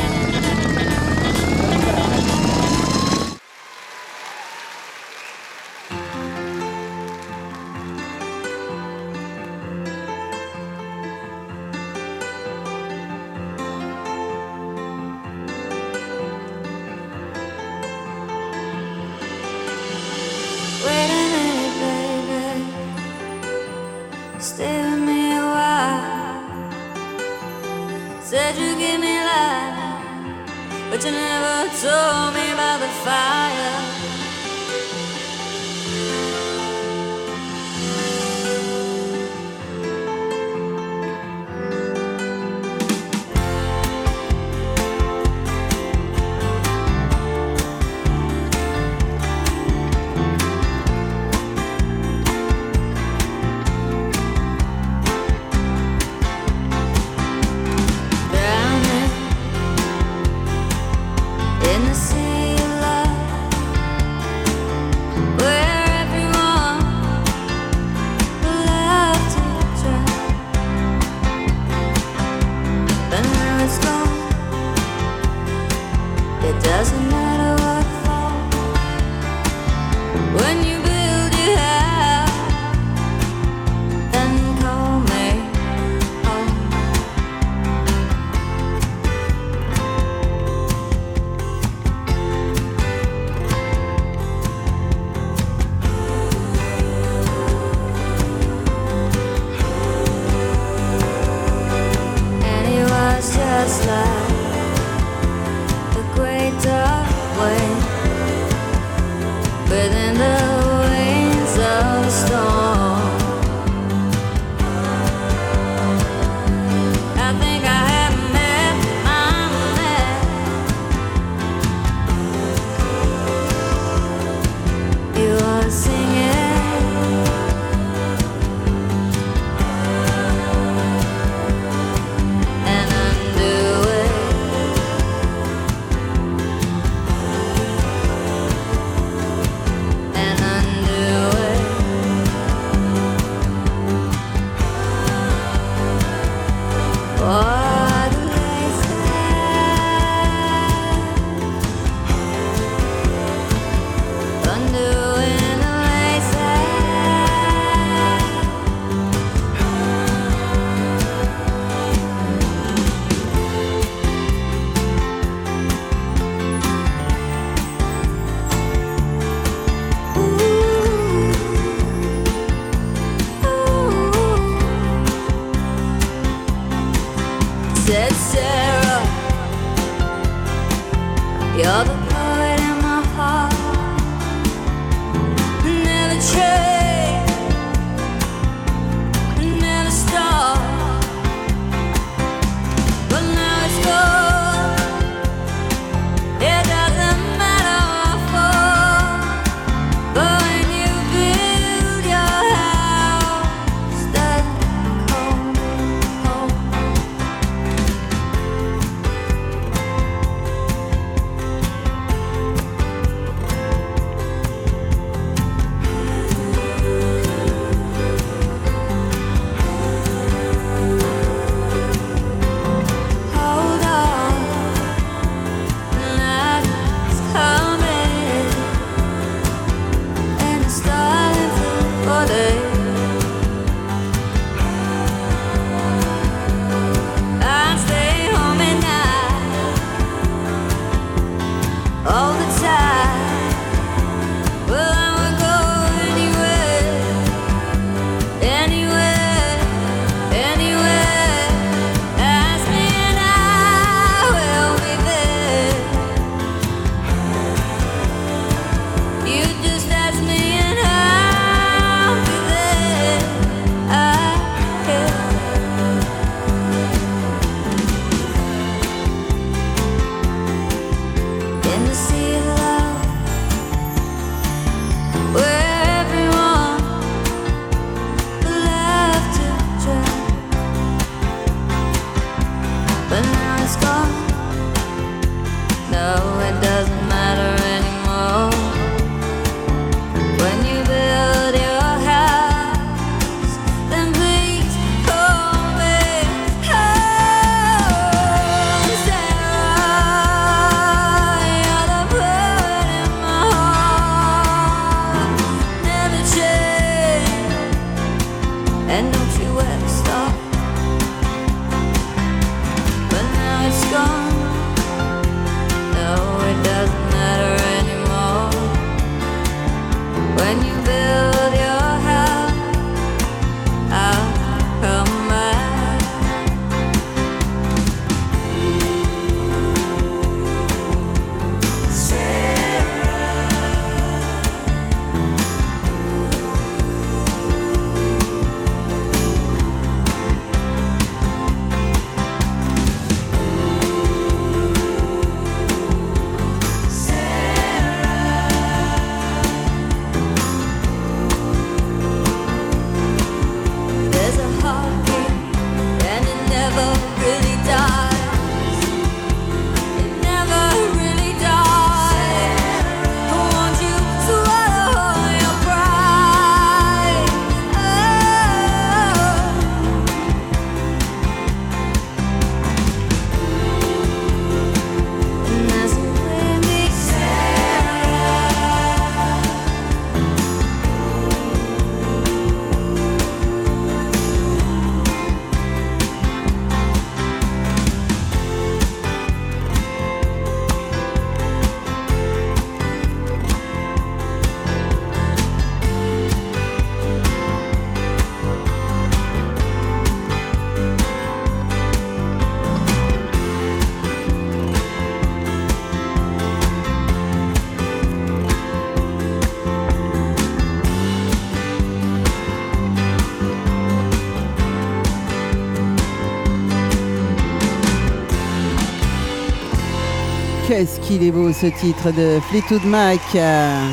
qu'il est beau ce titre de Fleetwood Mac. Euh,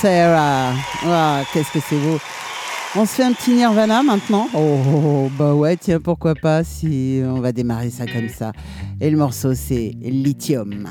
Sarah. Qu'est-ce que c'est beau. On se fait un petit Nirvana maintenant. Oh, oh, oh, bah ouais, tiens, pourquoi pas si on va démarrer ça comme ça. Et le morceau, c'est Lithium.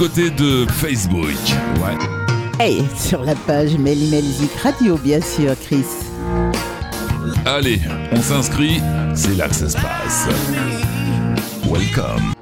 côté de Facebook. Ouais. Hey, sur la page Melzik Radio, bien sûr, Chris. Allez, on s'inscrit, c'est là que ça se passe. Welcome.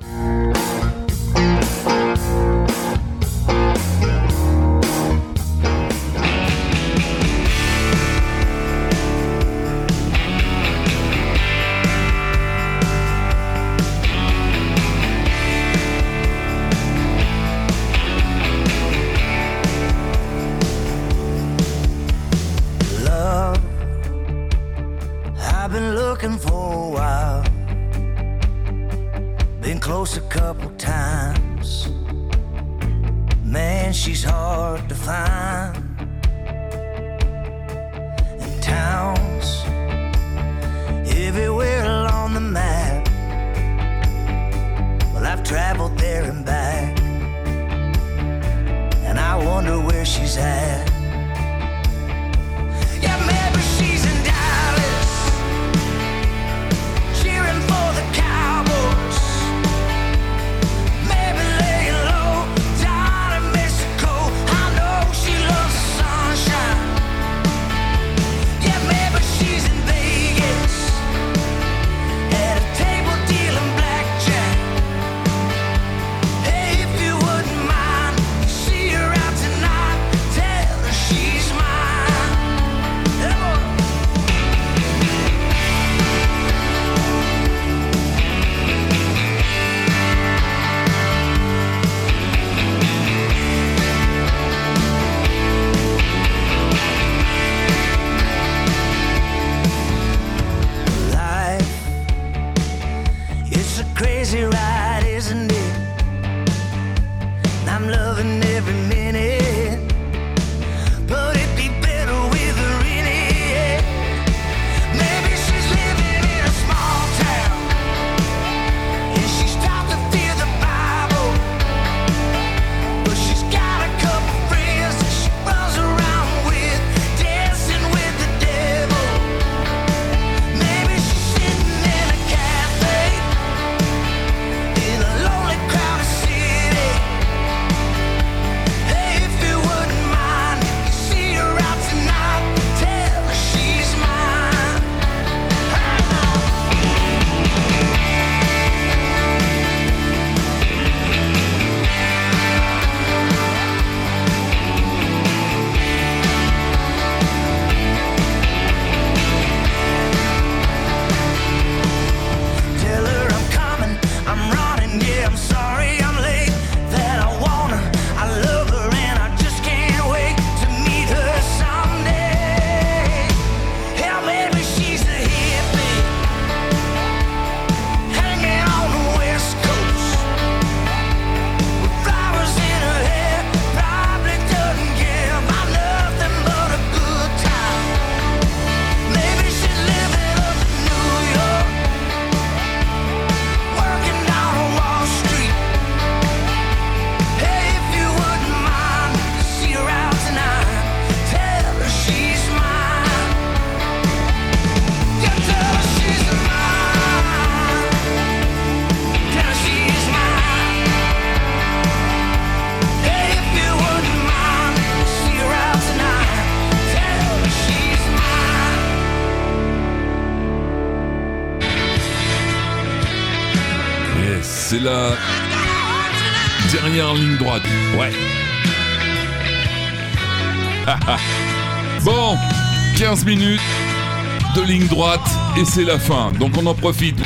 et c'est la fin, donc on en profite.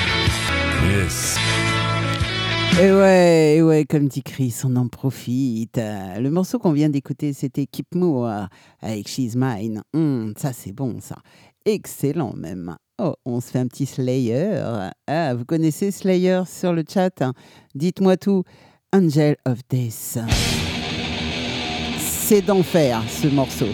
Yes. Et ouais, ouais, comme dit Chris, on en profite. Le morceau qu'on vient d'écouter, c'était Keep Moore avec She's Mine. Hmm, ça, c'est bon, ça. Excellent, même. Oh, on se fait un petit Slayer. Ah, vous connaissez Slayer sur le chat hein Dites-moi tout. Angel of Death. C'est d'enfer, ce morceau.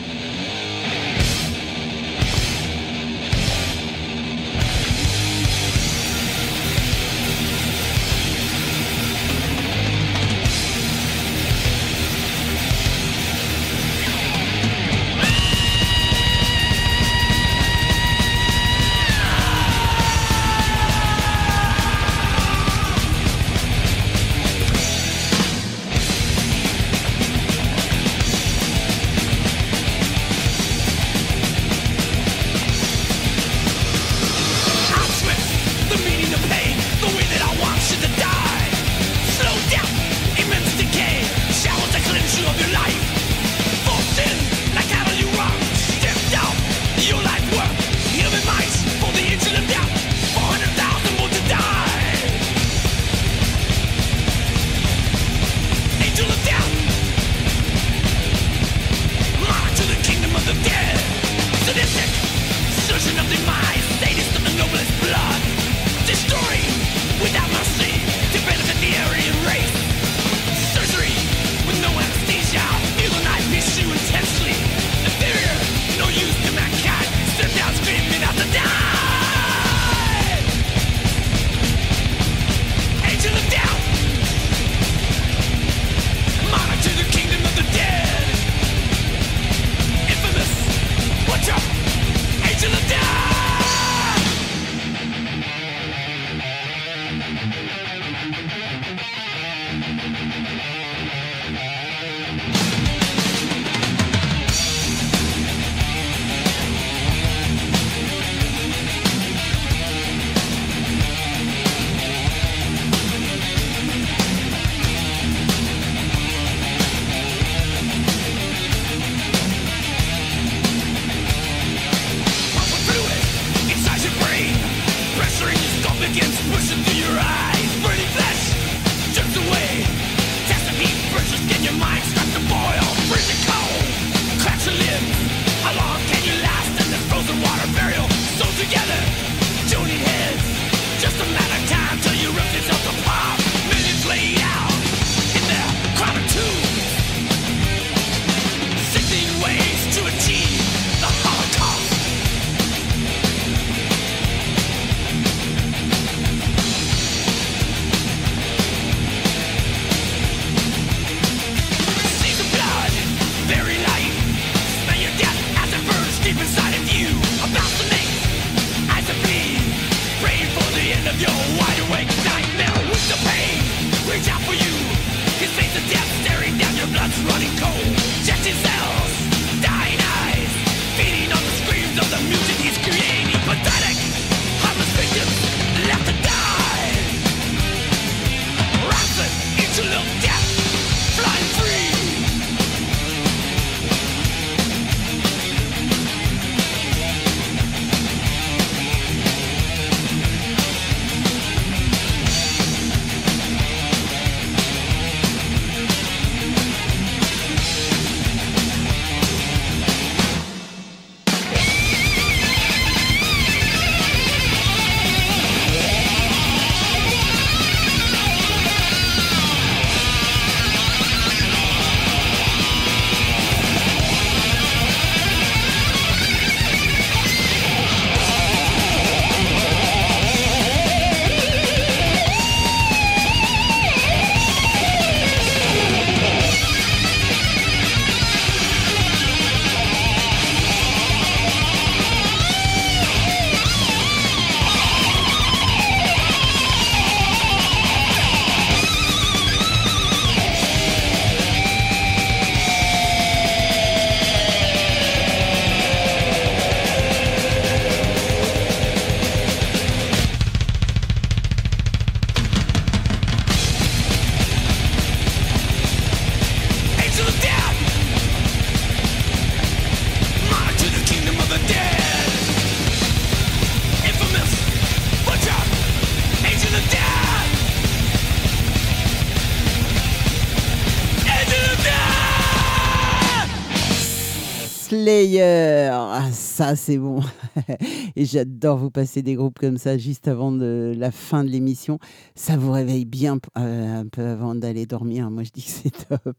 Slayer, Ah, ça c'est bon. Et j'adore vous passer des groupes comme ça juste avant la fin de l'émission. Ça vous réveille bien euh, un peu avant d'aller dormir. Moi je dis que c'est top.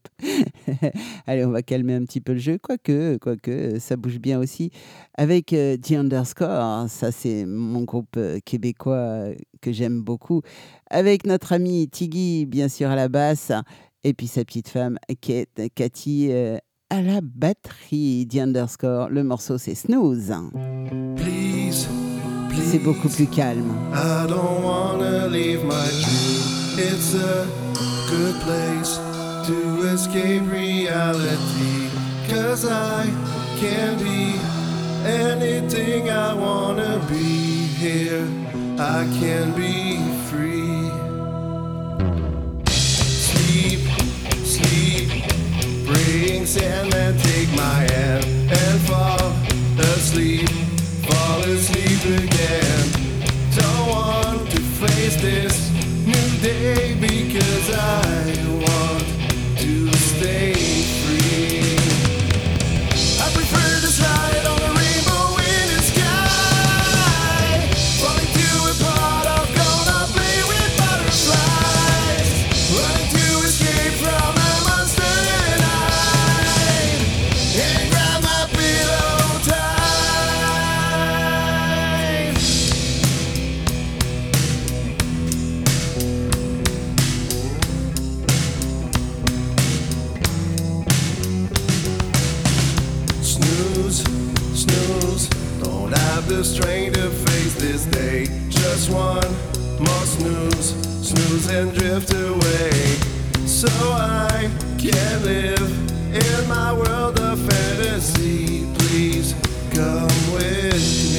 Allez, on va calmer un petit peu le jeu, quoique, quoique ça bouge bien aussi. Avec euh, The Underscore, ça c'est mon groupe euh, québécois que j'aime beaucoup. Avec notre ami Tiggy, bien sûr, à la basse. Et puis sa petite femme, Kate, Cathy, euh, à la batterie. The Underscore, le morceau c'est Snooze. Please, C'est beaucoup plus calme. I don't wanna leave my dream. It's a good place to escape reality. Cause I can be anything I wanna be here. I can be free. Sleep, sleep, praying Sandman, take my hand and fall asleep, fall asleep again. Don't want to face this new day because I the strength to face this day. Just one more snooze, snooze and drift away. So I can live in my world of fantasy. Please come with me.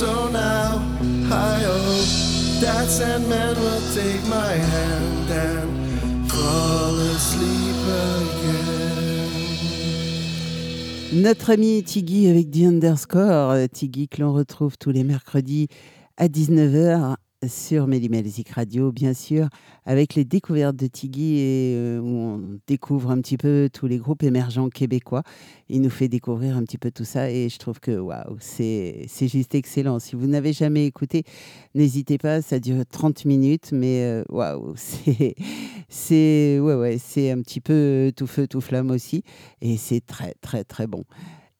So now, I hope that Sandman will take my hand and fall asleep again. Notre ami Tiggy avec The Underscore, euh, Tiggy que l'on retrouve tous les mercredis à 19h sur Mélimelzik Radio, bien sûr, avec les découvertes de Tiggy, et, euh, où on découvre un petit peu tous les groupes émergents québécois. Il nous fait découvrir un petit peu tout ça et je trouve que waouh, c'est juste excellent. Si vous n'avez jamais écouté, n'hésitez pas, ça dure 30 minutes, mais euh, waouh, c'est c'est ouais, ouais, un petit peu tout feu, tout flamme aussi et c'est très, très, très bon.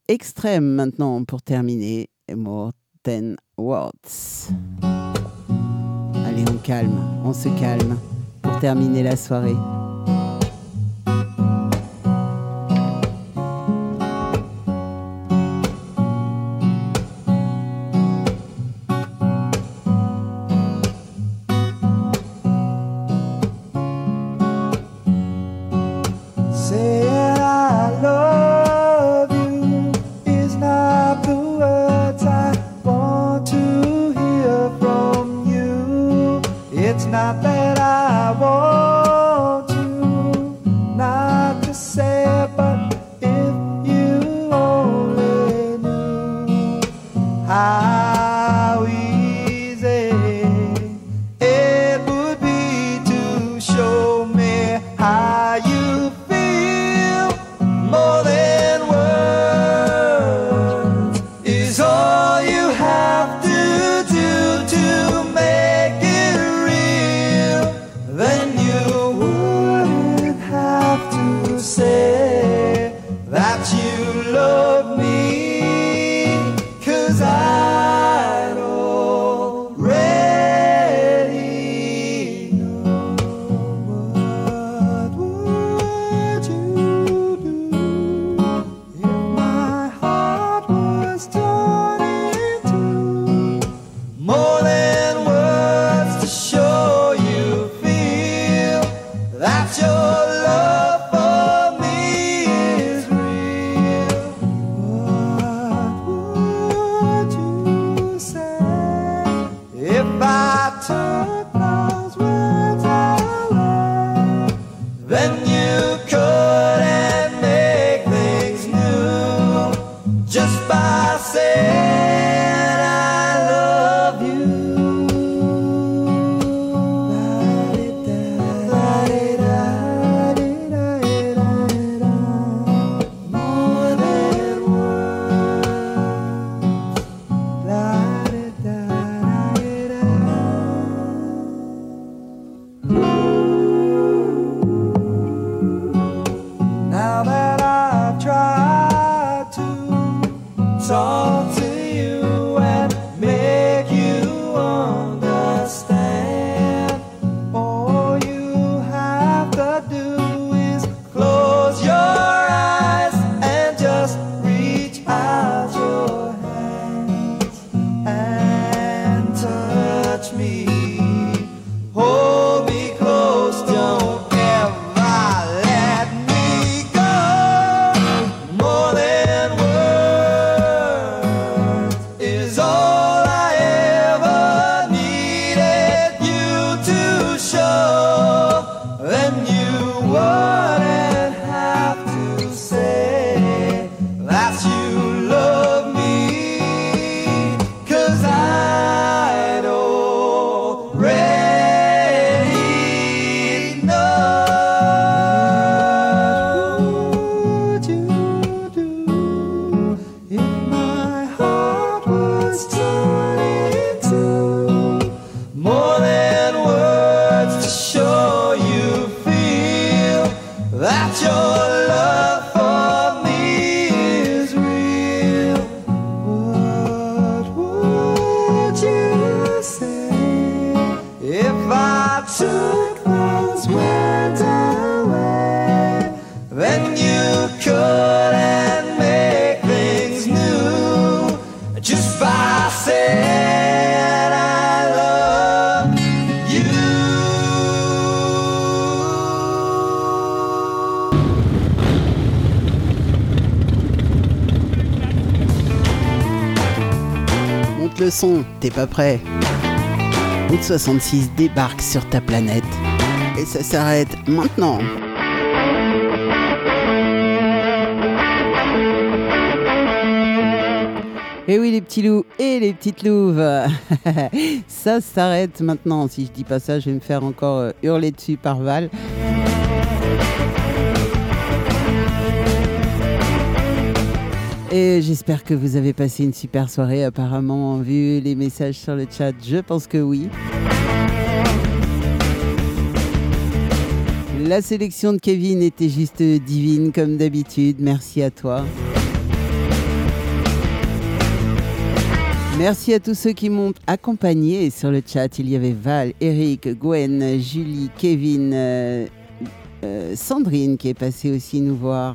Extrême maintenant pour terminer, Morten Words. Allez, on calme, on se calme pour terminer la soirée. T'es pas prêt Route 66 débarque sur ta planète. Et ça s'arrête maintenant. Et oui les petits loups et les petites louves, ça s'arrête maintenant. Si je dis pas ça, je vais me faire encore euh, hurler dessus par Val. Et j'espère que vous avez passé une super soirée. Apparemment, vu les messages sur le chat, je pense que oui. La sélection de Kevin était juste divine comme d'habitude. Merci à toi. Merci à tous ceux qui m'ont accompagné sur le chat. Il y avait Val, Eric, Gwen, Julie, Kevin, euh, euh, Sandrine qui est passée aussi nous voir.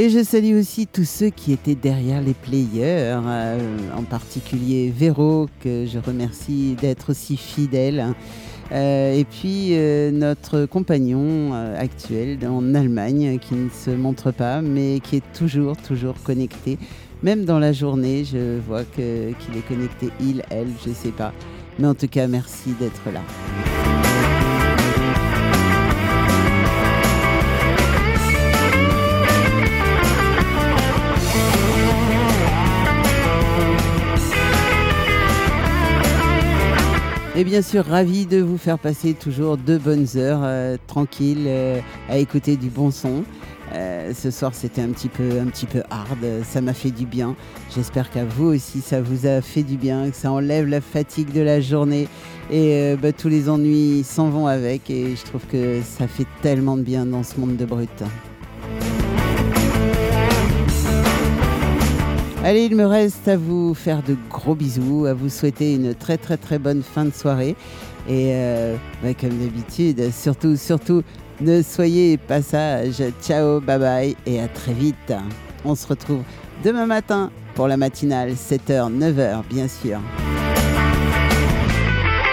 Et je salue aussi tous ceux qui étaient derrière les players, euh, en particulier Véro, que je remercie d'être aussi fidèle. Euh, et puis euh, notre compagnon actuel en Allemagne qui ne se montre pas, mais qui est toujours, toujours connecté. Même dans la journée, je vois qu'il est connecté, il, elle, je sais pas. Mais en tout cas, merci d'être là. Et bien sûr, ravi de vous faire passer toujours de bonnes heures euh, tranquilles euh, à écouter du bon son. Euh, ce soir, c'était un petit peu, un petit peu hard. Ça m'a fait du bien. J'espère qu'à vous aussi, ça vous a fait du bien, que ça enlève la fatigue de la journée et bah, tous les ennuis s'en vont avec. Et je trouve que ça fait tellement de bien dans ce monde de brut. Allez, il me reste à vous faire de gros bisous, à vous souhaiter une très très très bonne fin de soirée. Et euh, comme d'habitude, surtout, surtout, ne soyez pas sages. Ciao, bye bye et à très vite. On se retrouve demain matin pour la matinale, 7h, 9h bien sûr.